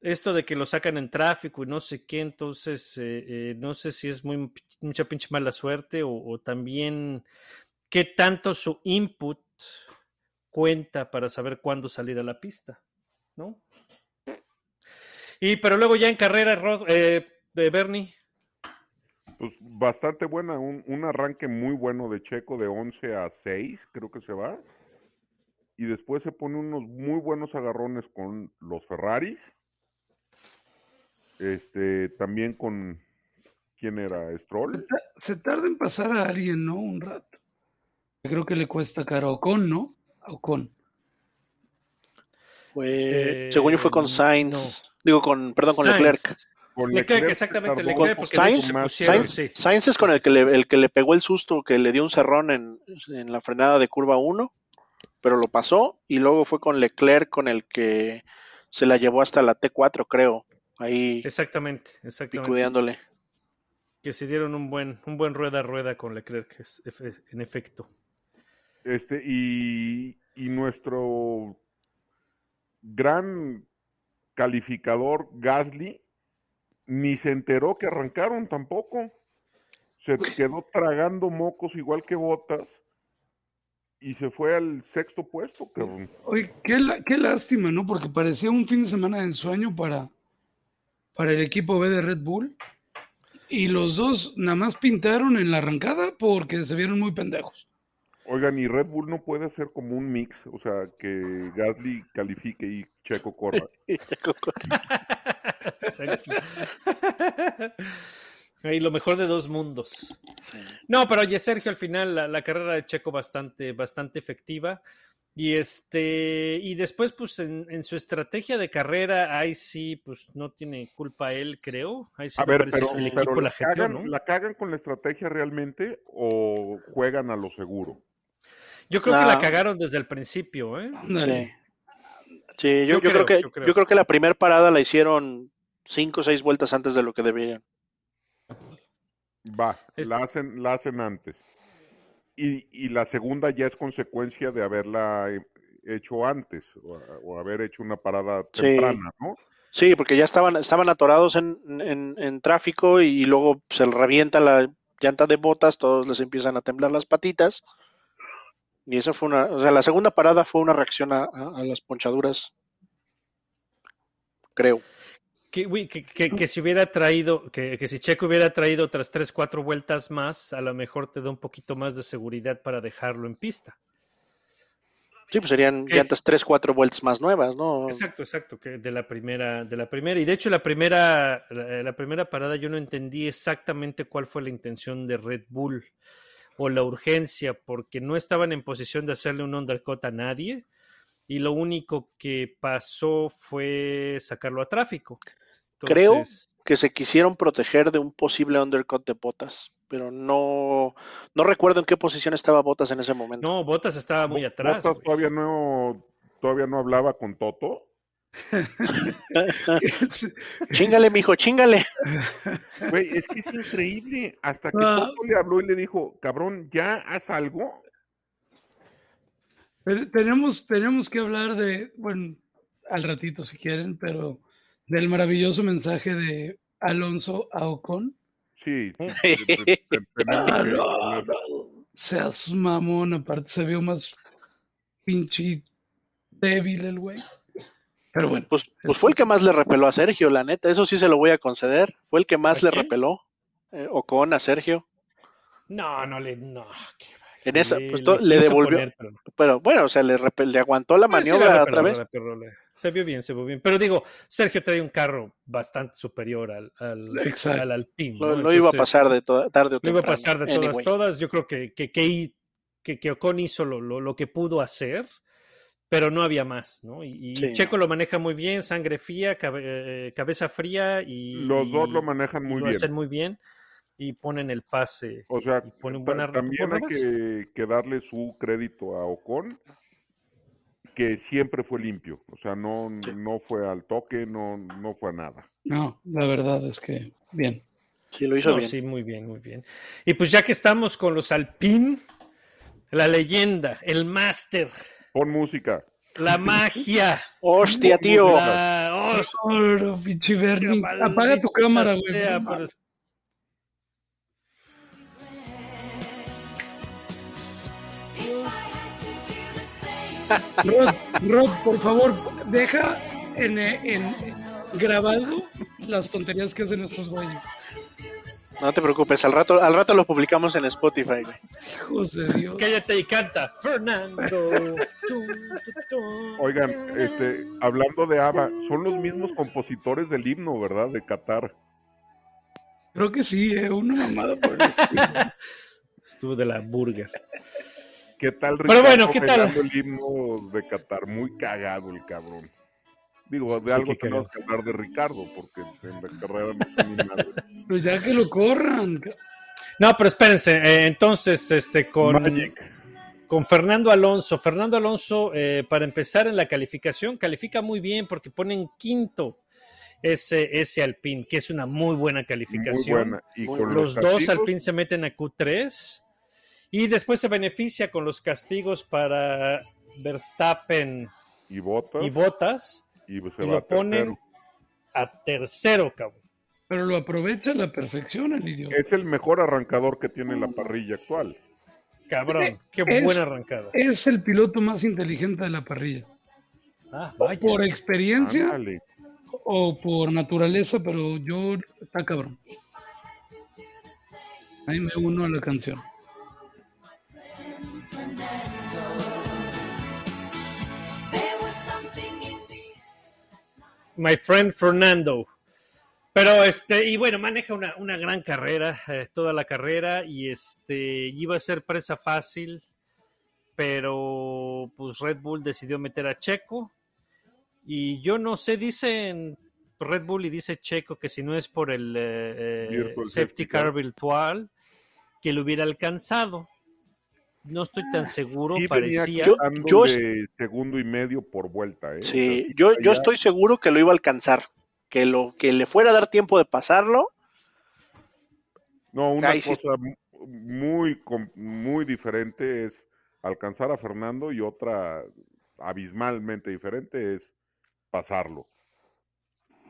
Esto de que lo sacan en tráfico y no sé qué, entonces eh, eh, no sé si es muy mucha pinche mala suerte o, o también qué tanto su input cuenta para saber cuándo salir a la pista, ¿no? Y pero luego ya en carrera, Rod, eh, eh, Bernie, Pues bastante buena, un, un arranque muy bueno de Checo de 11 a 6, creo que se va. Y después se pone unos muy buenos agarrones con los Ferraris. Este, también con ¿quién era? Stroll. Se tarda en pasar a alguien, ¿no? Un rato. Creo que le cuesta caro a Ocon, ¿no? A Ocon. Fue, Eh, según yo fue con Sainz. Digo, con, perdón, con. Leclerc. Con Leclerc, exactamente, Leclerc, porque Sainz- se más. pusieron, Sainz, sí. Sainz es con el que, le, el que le pegó el susto, que le dio un cerrón en, en la frenada de curva 1, pero lo pasó. Y luego fue con Leclerc con el que se la llevó hasta la T4, creo. Ahí Exactamente, exactamente. picudeándole. Que se dieron un buen, un buen rueda a rueda con Leclerc, en efecto. Este, y, y nuestro gran calificador Gasly ni se enteró que arrancaron tampoco. Se quedó tragando mocos igual que botas y se fue al sexto puesto, cabrón. Oye, qué, qué lástima, ¿no? Porque parecía un fin de semana de ensueño para, para el equipo B de Red Bull. Y los dos nada más pintaron en la arrancada porque se vieron muy pendejos. Oigan, y Red Bull no puede hacer como un mix, o sea, que Gasly califique y Checo corra. Exacto. Ahí lo mejor de dos mundos. Sí. No, pero oye, Sergio, al final la, la carrera de Checo bastante, bastante efectiva. Y este, y después, pues, en, en su estrategia de carrera, ahí sí, pues no tiene culpa él, creo. Ahí sí A me ver, parece pero, que el pero equipo la cagan, ¿no? ¿la cagan con la estrategia realmente o juegan a lo seguro? Yo creo que la No. cagaron desde el principio, ¿eh? Ándale. Sí, yo, Yo yo creo, creo, que, yo creo. yo creo que la primera parada la hicieron cinco o seis vueltas antes de lo que deberían. Va, Es- la hacen, la hacen antes. Y, y la segunda ya es consecuencia de haberla hecho antes o, o haber hecho una parada Sí. temprana, ¿no? Sí, porque ya estaban, estaban atorados en, en, en tráfico y luego se le revienta la llanta de botas, todos les empiezan a temblar las patitas. Y eso fue una, o sea, la segunda parada fue una reacción a, a- a las ponchaduras, creo. Que, güey, que, que- que si hubiera traído, que, si Checo hubiera traído otras 3, 4 vueltas más, a lo mejor te da un poquito más de seguridad para dejarlo en pista. Sí, pues serían llantas tres, cuatro vueltas más nuevas, ¿no? Exacto, exacto, que de la primera, de la primera. Y de hecho, la primera, la, la primera parada yo no entendí exactamente cuál fue la intención de Red Bull o la urgencia, porque no estaban en posición de hacerle un undercut a nadie. Y lo único que pasó fue sacarlo a tráfico. Creo que se quisieron proteger de un posible undercut de botas, pero no, no recuerdo en qué posición estaba botas en ese momento. No, Botas estaba muy atrás. Bottas güey. todavía no, todavía no hablaba con Toto. Chíngale, mijo, chíngale. Güey, es que es increíble. Hasta que Ah. Toto le habló y le dijo, cabrón, ya haz algo. Pero tenemos, tenemos que hablar de, bueno, al ratito si quieren, pero del maravilloso mensaje de Alonso a Ocon. Sí, seas mamón, aparte se vio más pinche débil el güey. Pero bueno, Pues, pues fue el que más le repeló a Sergio, la neta. Eso sí se lo voy a conceder. Fue el que más ¿A le quién? repeló. eh, Ocon a Sergio. No, no le. No, qué. En esa, Sí, pues, le devolvió. poner, pero no. Pero bueno, o sea, le, aguantó la sí, la maniobra repeló, otra vez. Se vio bien, se vio bien. Pero digo, Sergio trae un carro bastante superior al, al, al Alpine. Lo, ¿no? lo iba a pasar de toda, tarde o Lo iba a temprano. pasar de todas, Anyway. todas. Yo creo que, que, que, que, que Ocon hizo lo, lo, lo que pudo hacer, pero no había más, ¿no? Y, y Sí, Checo lo maneja muy bien, sangre fría, cabe- eh, cabeza fría y... Los dos lo manejan muy lo bien. hacen muy bien y ponen el pase. O sea, y también hay que, que darle su crédito a Ocon, que siempre fue limpio. O sea, no, Sí. no fue al toque, no, no fue a nada. no, la verdad es que bien. Sí, lo hizo No, bien. sí, muy bien, muy bien. Y pues ya que estamos con los Alpine, la leyenda, el máster, Pon música. la magia, Hostia, tío. la... ¡Hostia, Oh, pinche Bernie, maldita apaga tu cámara, güey. por- Rod, Rod, por favor, deja en, en grabado las tonterías que hacen estos güeyes. No te preocupes, al rato, al rato lo publicamos en Spotify, güey. Hijos de Dios. Cállate y canta. Fernando. Tu, tu, tu. Oigan, este, hablando de ABBA, son los mismos compositores del himno, ¿verdad? De Qatar. Creo que sí, eh, una mamada por el estilo. Estuvo de la burger. ¿Qué tal Pero bueno, Ricardo ¿qué tal? el himno de Qatar? Muy cagado el cabrón. Digo, de Sí, algo tenemos que hablar de Ricardo, porque en la carrera no está ni madre. Pues ya que lo corran. No, pero espérense. eh, entonces, este, con, Magic. con Fernando Alonso. Fernando Alonso, eh, para empezar en la calificación, califica muy bien porque ponen quinto ese, ese Alpine, que es una muy buena Muy calificación. buena. Y Muy con buena. Los los dos Alpine se meten a Q3 y después se beneficia con los castigos para Verstappen y botas y Bottas y se y va lo a ponen a tercero, cabrón. Pero lo aprovecha a la perfección el idiota. Es el mejor arrancador que tiene la parrilla actual. Cabrón, qué Es- buena arrancada. Es el piloto más inteligente de la parrilla. Ah, vaya. Por experiencia Ándale. o por naturaleza, pero yo está cabrón. Ahí me uno a la canción. My friend Fernando. Pero este, y bueno, maneja una, una gran carrera, eh, toda la carrera, y este iba a ser presa fácil, pero pues Red Bull decidió meter a Checo. Y yo no sé, dicen Red Bull y dice Checo que si no es por el eh, eh, safety car. virtual, que lo hubiera alcanzado. No estoy tan seguro, Sí parecía. Yo- yo- de segundo y medio por vuelta. ¿eh? Sí, yo, yo estoy seguro que lo iba a alcanzar. Que lo que le fuera a dar tiempo de pasarlo. No, una Ahí cosa mu- muy, muy diferente es alcanzar a Fernando y otra abismalmente diferente es pasarlo.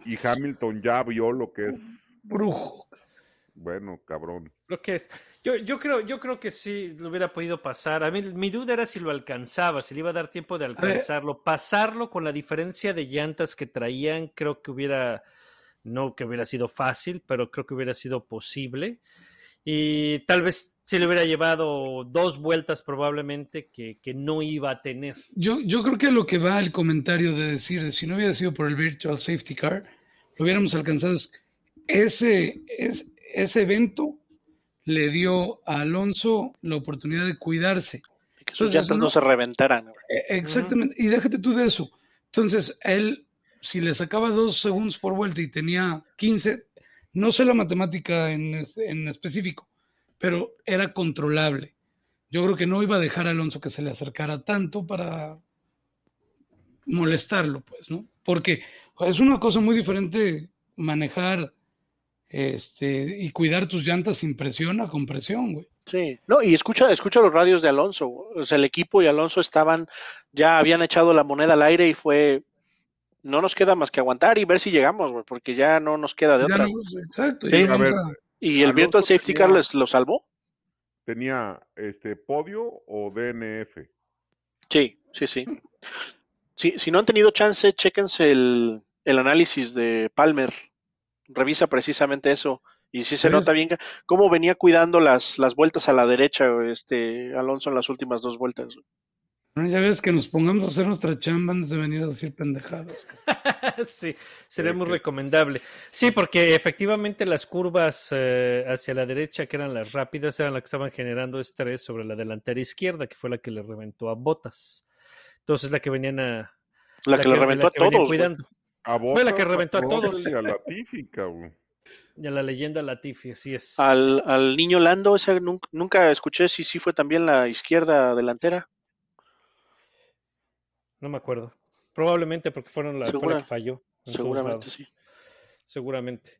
Y Hamilton ya vio lo que es, Brujo. Bueno, cabrón. Lo que es. Yo, yo creo, yo creo que sí lo hubiera podido pasar. A mí mi duda era si lo alcanzaba, si le iba a dar tiempo de alcanzarlo. Pasarlo con la diferencia de llantas que traían, creo que hubiera No que hubiera sido fácil, pero creo que hubiera sido posible. Y tal vez se le hubiera llevado dos vueltas probablemente que, que no iba a tener. Yo, yo creo que lo que va el comentario de decir, de si no hubiera sido por el Virtual Safety Car, lo hubiéramos alcanzado. es- Ese, es, ese evento le dio a Alonso la oportunidad de cuidarse. Y que sus Entonces, llantas no, no- se reventaran. güey. E- Exactamente. Y déjate tú de eso. Entonces, él, si le sacaba dos segundos por vuelta y tenía 15, no sé la matemática en, en específico, pero era controlable. Yo creo que no iba a dejar a Alonso que se le acercara tanto para molestarlo, pues, ¿no? Porque es una cosa muy diferente manejar este, y cuidar tus llantas sin presión a con presión, güey. Sí, no, y escucha, escucha los radios de Alonso. O sea, el equipo y Alonso estaban, ya habían echado la moneda al aire y fue, no nos queda más que aguantar y ver si llegamos, güey, porque ya no nos queda de Ya otra. no- exacto. Sí, a ver. Y el Alonso Virtual Safety Car les lo salvó. ¿Tenía este podio o DNF? Sí, sí, sí. Si, si no han tenido chance, chéquense el, el análisis de Palmer. Revisa precisamente eso. Y sí se nota bien cómo venía cuidando las, las vueltas a la derecha, este Alonso en las últimas dos vueltas. güey. No, ya ves que nos pongamos a hacer nuestra chamba antes de venir a decir pendejadas. sí, sería muy recomendable. Sí, porque efectivamente las curvas eh, hacia la derecha, que eran las rápidas, eran las que estaban generando estrés sobre la delantera izquierda, que fue la que le reventó a Botas. Entonces la que venían a... La, que, le reventó la a todos. A Fue la que reventó a todos. Y a Latifi, cabrón. Y a la leyenda Latifi, así es. Al, al niño Lando, ese nunca, nunca escuché si sí fue también la izquierda delantera. No me acuerdo. Probablemente porque fueron la, fue la que falló. Seguramente sí. Seguramente.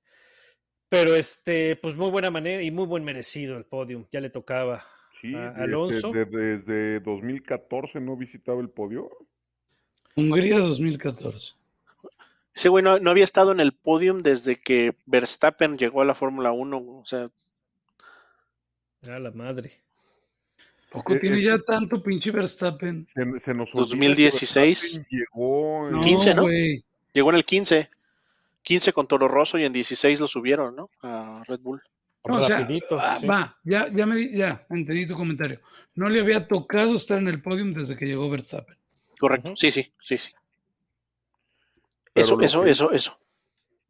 Pero este, pues muy buena manera y muy buen merecido el podium. Ya le tocaba. Sí, a Alonso. de- desde 2014 no visitaba el podio. Hungría 2014. Ese güey no, no había estado en el podium desde que Verstappen llegó a la Fórmula 1. O sea, A la madre. Poco Eh, tiene ya tanto pinche Verstappen. Se, se nos olvida que 2016. Verstappen Llegó en- No. 15, ¿no? llegó en el 15. 15 con Toro Rosso y en 16 lo subieron, ¿no? A Red Bull. No, o sea, Rapidito. ah, sí. Va, ya, ya, me, di- ya entendí tu comentario. No le había tocado estar en el podium desde que llegó Verstappen. Correcto. Sí, sí, sí, sí. Pero Eso, lo eso, que- eso, eso.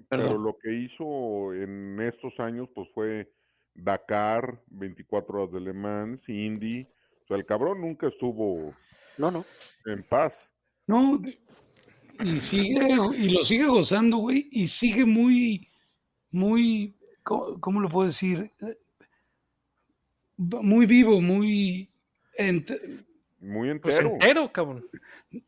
Pero Perdón. lo que hizo en estos años, pues fue Dakar, 24 horas de Le Mans, Indy. O sea, el cabrón nunca estuvo No, no. en paz. No, y sigue, y lo sigue gozando, güey, y sigue muy, muy, ¿cómo, cómo lo puedo decir? Muy vivo, muy, ent- Muy Pues entero. entero, cabrón.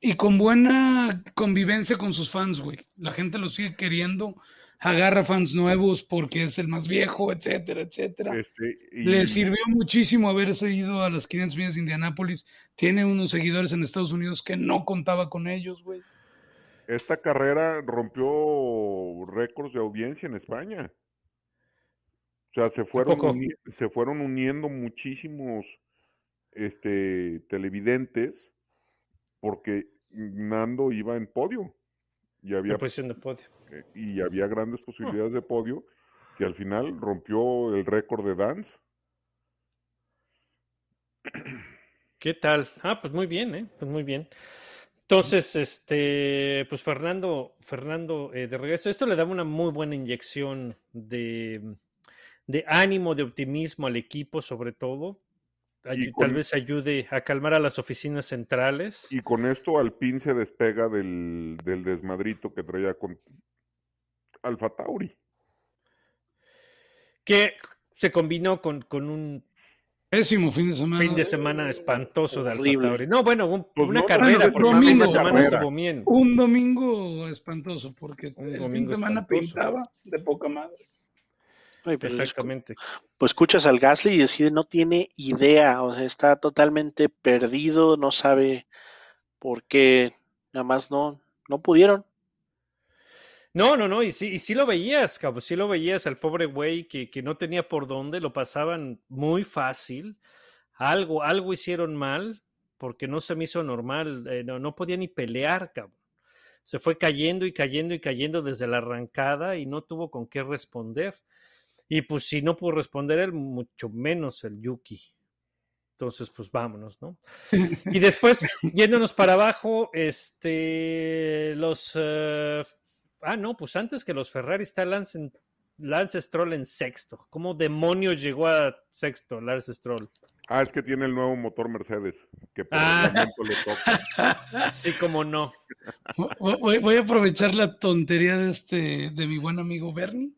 y con buena convivencia con sus fans, güey. La gente lo sigue queriendo, agarra fans nuevos porque es el más viejo, etcétera, etcétera. Este, y Le sirvió muchísimo haberse ido a las 500 millas de Indianápolis. Tiene unos seguidores en Estados Unidos que no contaba con ellos, güey. esta carrera rompió récords de audiencia en España. O sea, se fueron, se fueron uniendo muchísimos este, televidentes porque Nando iba en podio y había, En posición de podio. eh, y había grandes posibilidades de podio que al final rompió el récord de Dance. ¿Qué tal? Ah, pues muy bien, ¿eh? Pues muy bien. Entonces, este, pues Fernando, Fernando eh, de regreso, esto le daba una muy buena inyección de, de ánimo, de optimismo al equipo, sobre todo. Ay- Y con- Tal vez ayude a calmar a las oficinas centrales. Y con esto Alpine se despega del, del desmadrito que traía con Alfa Tauri. que se combinó con, con un Pésimo fin de semana. fin de semana espantoso de Alfa. Tauri. No, bueno, un- Pues una no, carrera, el domingo. fin de semana Carrera. estuvo bien. Un domingo espantoso, porque Un el fin de semana espantoso. pintaba de poca madre. Ay, pero es- Exactamente. pues escuchas al Gasly y decide no tiene idea, o sea, está totalmente perdido, no sabe por qué, nada más no, no pudieron. No, no, no, y sí, y sí lo veías, cabo, sí lo veías al pobre güey que, que no tenía por dónde, lo pasaban muy fácil. Algo, algo hicieron mal porque no se me hizo normal, eh, no, no podía ni pelear, cabrón. se fue cayendo y cayendo y cayendo desde la arrancada y no tuvo con qué responder. Y pues si no pudo responder él, mucho menos el Yuki. Entonces, pues vámonos, ¿no? Y después, yéndonos para abajo, este, los... eh, ah, no, pues antes que los Ferrari está Lance, en- Lance Stroll en sexto. ¿Cómo demonios llegó a sexto Lance Stroll? Ah, es que tiene el nuevo motor Mercedes, que por Ah. le toca. Sí, como no. Voy- Voy, voy a aprovechar la tontería de este de mi buen amigo Bernie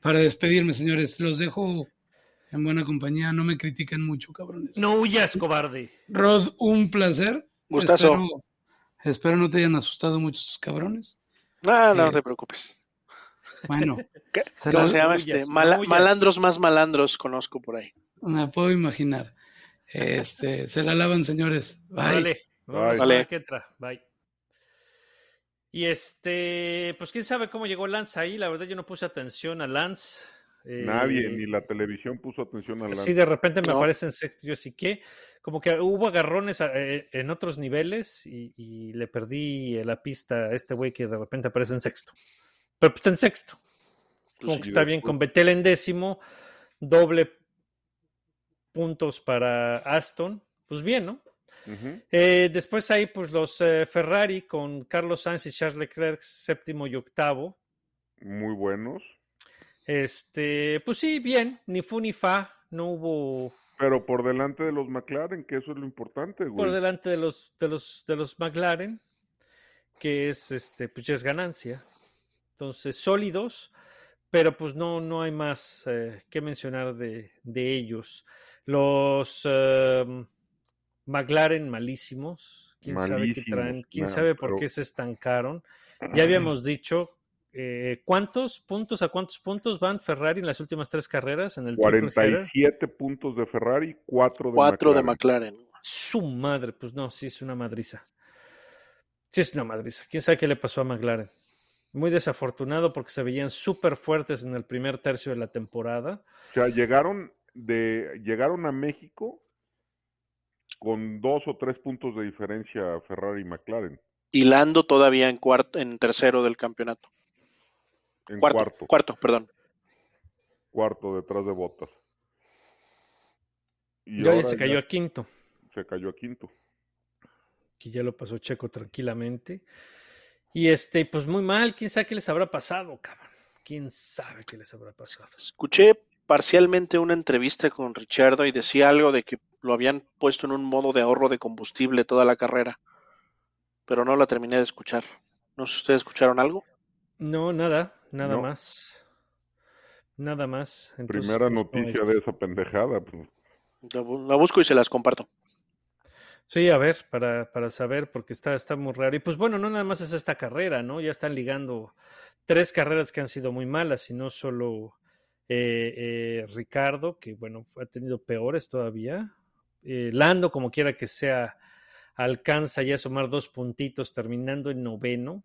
para despedirme, señores. Los dejo en buena compañía. No me critiquen mucho, cabrones. No huyas, cobarde. Rod, un placer. Gustazo. Espero, espero no te hayan asustado mucho estos cabrones. No, no Eh, te preocupes. Bueno, ¿Qué? ¿Cómo se llama este? Mala- malandros más malandros conozco por ahí. me puedo imaginar. Este, se la lavan, señores. Bye. Vale. Vamos a Vale. ver qué entra. Bye. Y este, pues quién sabe cómo llegó Lance ahí. La verdad, yo no puse atención a Lance. Eh, Nadie, ni la televisión puso atención a la... Sí, de repente me No. aparece en sexto. Yo así que, como que hubo agarrones a- eh, en otros niveles y, y le perdí eh, la pista a este güey que de repente aparece en sexto. Pero pues está en sexto. Como Pues que sí, está bien con Betel en décimo, doble puntos para Aston. Pues bien, ¿no? Eh, después ahí, pues los eh, Ferrari con Carlos Sainz y Charles Leclerc, séptimo y octavo. Muy buenos. Este, pues sí, bien, ni fu ni fa, no hubo Pero por delante de los McLaren, que eso es lo importante, güey. por delante de los de los de los McLaren, que es este, pues ya es ganancia. Entonces, sólidos, pero pues no, no hay más eh, que mencionar de, de ellos. Los em, McLaren malísimos, quién sabe qué traen, quién sabe por pero- qué se estancaron. Ya habíamos dicho eh, cuántos puntos, a cuántos puntos van Ferrari en las últimas tres carreras en el triple header? 47 puntos de Ferrari, 4 de Cuatro de McLaren. McLaren. Su madre, pues no, sí es una madriza. Sí es una madriza. ¿Quién sabe qué le pasó a McLaren? Muy desafortunado porque se veían súper fuertes en el primer tercio de la temporada. O sea, llegaron, de, llegaron a México con dos o tres puntos de diferencia Ferrari y McLaren. Y Lando todavía en cuarto, en tercero del campeonato. En Cuarto, cuarto, cuarto, perdón. cuarto detrás de botas. Y ahora se cayó ya a quinto, se cayó a quinto. que ya lo pasó Checo tranquilamente. Y este, pues muy mal, quién sabe qué les habrá pasado, cabrón. Quién sabe qué les habrá pasado. Escuché parcialmente una entrevista con Richardo y decía algo de que lo habían puesto en un modo de ahorro de combustible toda la carrera, pero no la terminé de escuchar. No sé si ustedes escucharon algo. No, nada, nada No. más. Nada más. Entonces, Primera pues, noticia de esa pendejada. pues. La, la busco y se las comparto. Sí, a ver, para, para saber, porque está, está muy raro. Y pues bueno, no nada más es esta carrera, ¿no? Ya están ligando tres carreras que han sido muy malas, y no solo eh, eh, Ricardo, que bueno, ha tenido peores todavía. Eh, Lando, como quiera que sea, alcanza ya a sumar dos puntitos, terminando en noveno,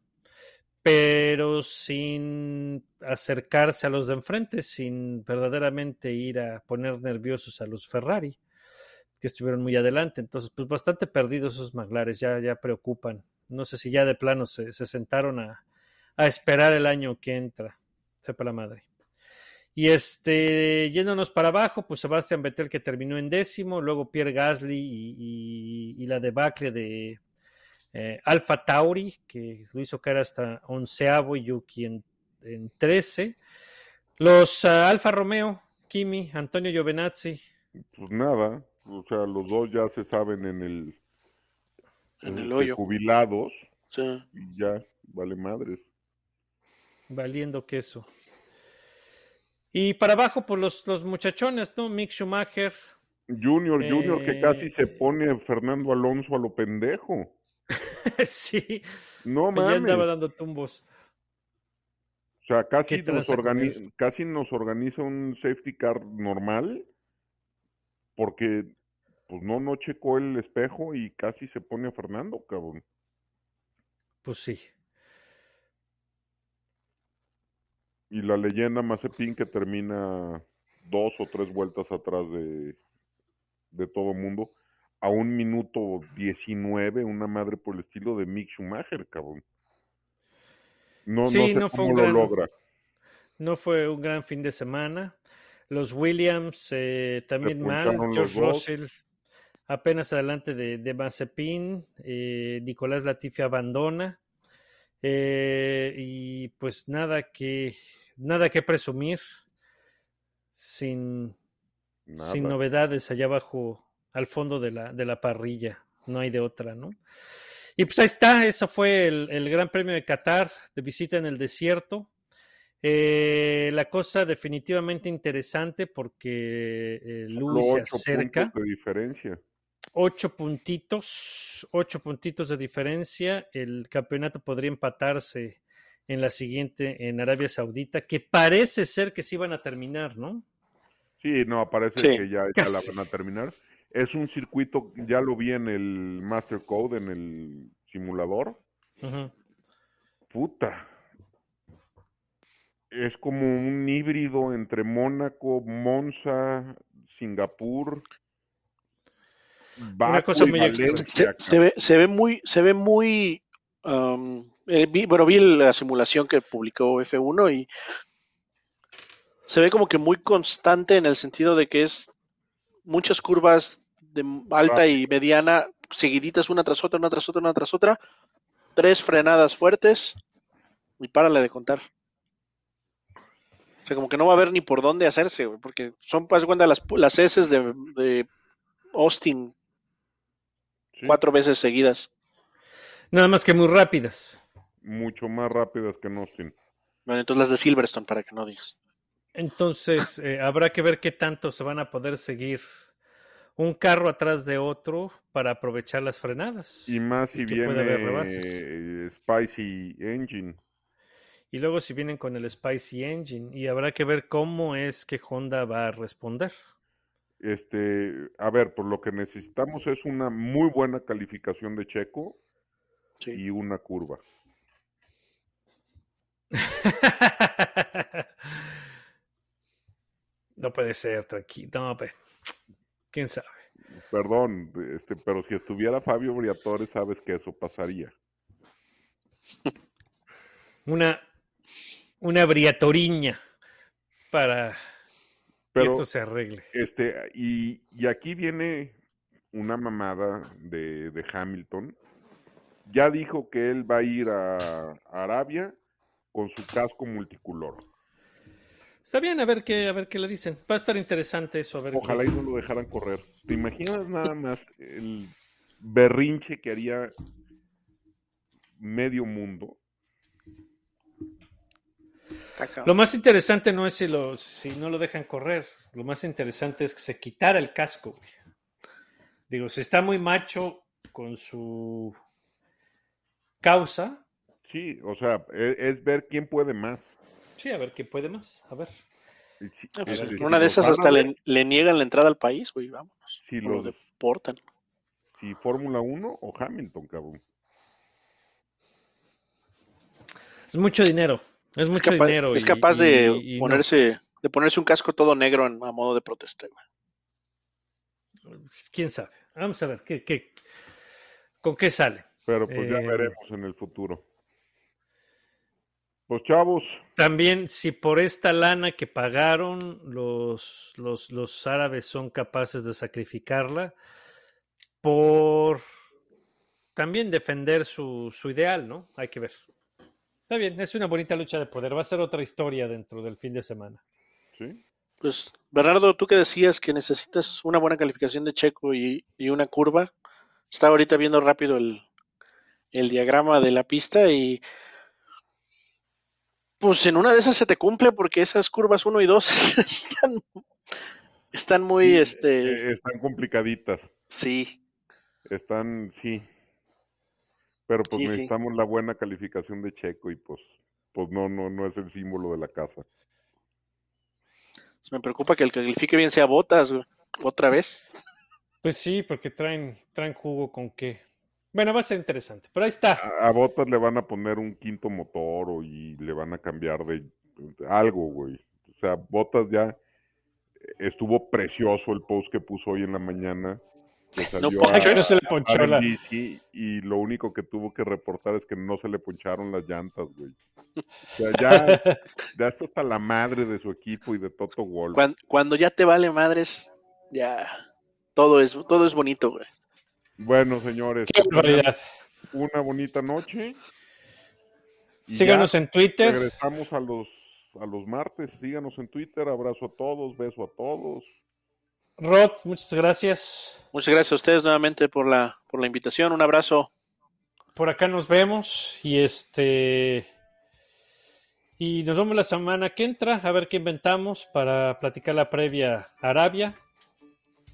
pero sin acercarse a los de enfrente, sin verdaderamente ir a poner nerviosos a los Ferrari que estuvieron muy adelante. Entonces, pues bastante perdidos esos maglares, ya, ya preocupan. No sé si ya de plano se, se sentaron a, a esperar el año que entra. Sepa la madre. Y este, yéndonos para abajo, pues Sebastián Vettel que terminó en décimo, luego Pierre Gasly y, y- y la debacle de eh, Alfa Tauri, que lo hizo caer hasta onceavo y Yuki en, en 13. Los ah, Alfa Romeo, Kimi, Antonio Giovinazzi, Pues nada, o sea, los dos ya se saben en el, En el este, hoyo. jubilados Sí. y ya, vale madres. valiendo queso. Y para abajo, pues los, los muchachones, ¿no? Mick Schumacher. Junior, Junior, que casi se Eh, pone Fernando Alonso a lo pendejo. sí, No ya andaba mames. dando tumbos. O sea, casi ¿Qué nos, tranza con organi- eso? casi nos organiza un safety car normal porque pues no, no checó el espejo y casi se pone a Fernando, cabrón. Pues sí. Y la leyenda Mazepin que termina dos o tres vueltas atrás de, de todo mundo a un minuto 19, una madre por el estilo de Mick Schumacher, cabrón. No, Sí, no sé no fue cómo un lo gran- logra. No fue un gran fin de semana. Los Williams eh, también mal. George dos. Russell apenas adelante de, de Mazepin. eh, Nicolás Latifi abandona. eh, y pues nada que, nada que presumir. Sin, Nada. sin novedades allá abajo, al fondo de la, de la parrilla. No hay de otra, ¿no? Y pues ahí está, eso fue el, el Gran Premio de Qatar, de visita en el desierto. Eh, la cosa definitivamente interesante porque eh, Lewis se acerca. puntos de diferencia. Ocho puntitos, ocho puntitos de diferencia. El campeonato podría empatarse en la siguiente en Arabia Saudita, que parece ser que sí van a terminar, ¿no? Sí, no, parece Sí, que ya, ya la van a terminar. Es un circuito, ya lo vi en el Master Code, en el simulador. Puta. Es como un híbrido entre Mónaco, Monza, Singapur. Una cosa y muy Valencia, se ve, se ve muy, se ve muy, um, eh, vi- bueno, vi la simulación que publicó F1 y se ve como que muy constante en el sentido de que es muchas curvas de alta y mediana seguiditas una tras otra, una tras otra, una tras otra, tres frenadas fuertes y párale de contar. O sea, como que no va a haber ni por dónde hacerse, porque son, de cuenta, las, las S de, de Austin Sí, cuatro veces seguidas. Nada más que muy rápidas. Mucho más rápidas que en Austin. Bueno, entonces las de Silverstone, para que no digas. Entonces, eh, habrá que ver qué tanto se van a poder seguir un carro atrás de otro para aprovechar las frenadas. Y más si Y viene Spicy Engine. Y luego si vienen con el Spicy Engine y habrá que ver cómo es que Honda va a responder. Este, a ver, por lo que necesitamos es una muy buena calificación de Checo Sí. y una curva. no puede ser, tranquilo. No, pe- quién sabe. Perdón, este, pero si estuviera Fabio Briatore, sabes que eso pasaría. Una, una briatoriña para que esto se arregle. este, y, y aquí viene una mamada de, de Hamilton. Ya dijo que él va a ir a, a Arabia con su casco multicolor. Está bien, a ver qué, a ver qué le dicen. Va a estar interesante eso, a ver. qué- Ojalá y no lo dejaran correr. ¿Te imaginas nada más el berrinche que haría medio mundo? Lo más interesante no es si, lo, si no lo dejan correr. Lo más interesante es que se quitara el casco. Digo, si está muy macho con su causa, Sí, o sea, e- es, ver quién puede más. sí, a ver qué puede más. A ver. Ah, pues, una de esas hasta le, le niegan la entrada al país, güey, vámonos. Si lo deportan. Si Fórmula 1 o Hamilton, cabrón. Es mucho dinero. Es Es mucho capa- dinero. es y- capaz de y- y no. ponerse, de ponerse un casco todo negro en- a modo de protesta, güey. Quién sabe. Vamos a ver qué, qué- con qué sale. Pero pues ya Eh, veremos en el futuro. Pues chavos, También, si por esta lana que pagaron, los, los, los árabes son capaces de sacrificarla por también defender su, su ideal, ¿no? Hay que ver. Está bien, es una bonita lucha de poder. Va a ser otra historia dentro del fin de semana. ¿sí? Pues, Bernardo, tú que decías que necesitas una buena calificación de Checo y, y una curva. Estaba ahorita viendo rápido el, el diagrama de la pista y pues en una de esas se te cumple porque esas curvas 1 y 2 están, están muy, Sí, este, eh, están complicaditas. sí, Están, sí. Pero pues Sí, sí. necesitamos la buena calificación de Checo y pues, pues no, no, no es el símbolo de la casa. me preocupa que el que califique bien sea Botas, güey. otra vez. Pues sí, porque traen, traen jugo con qué. Bueno, va a ser interesante. Pero ahí está. A, a Bottas le van a poner un quinto motor o, y le van a cambiar de algo, güey. O sea, Bottas ya estuvo precioso el post que puso hoy en la mañana. que No salió a- no se le ponchó la- y lo único que tuvo que reportar es que no se le poncharon las llantas, güey. O sea, ya, ya está hasta la madre de su equipo y de Toto Wolff. Cuando, cuando ya te vale madres, ya todo es, todo es bonito, güey. Bueno, señores, Qué barbaridad. una bonita noche. Síganos ya en Twitter. Regresamos a los, a los martes. Síganos en Twitter. Abrazo a todos, beso a todos. Rod, muchas gracias. Muchas gracias a ustedes nuevamente por la, por la invitación. Un abrazo. Por acá nos vemos y este y nos vemos la semana que entra a ver qué inventamos para platicar la previa Arabia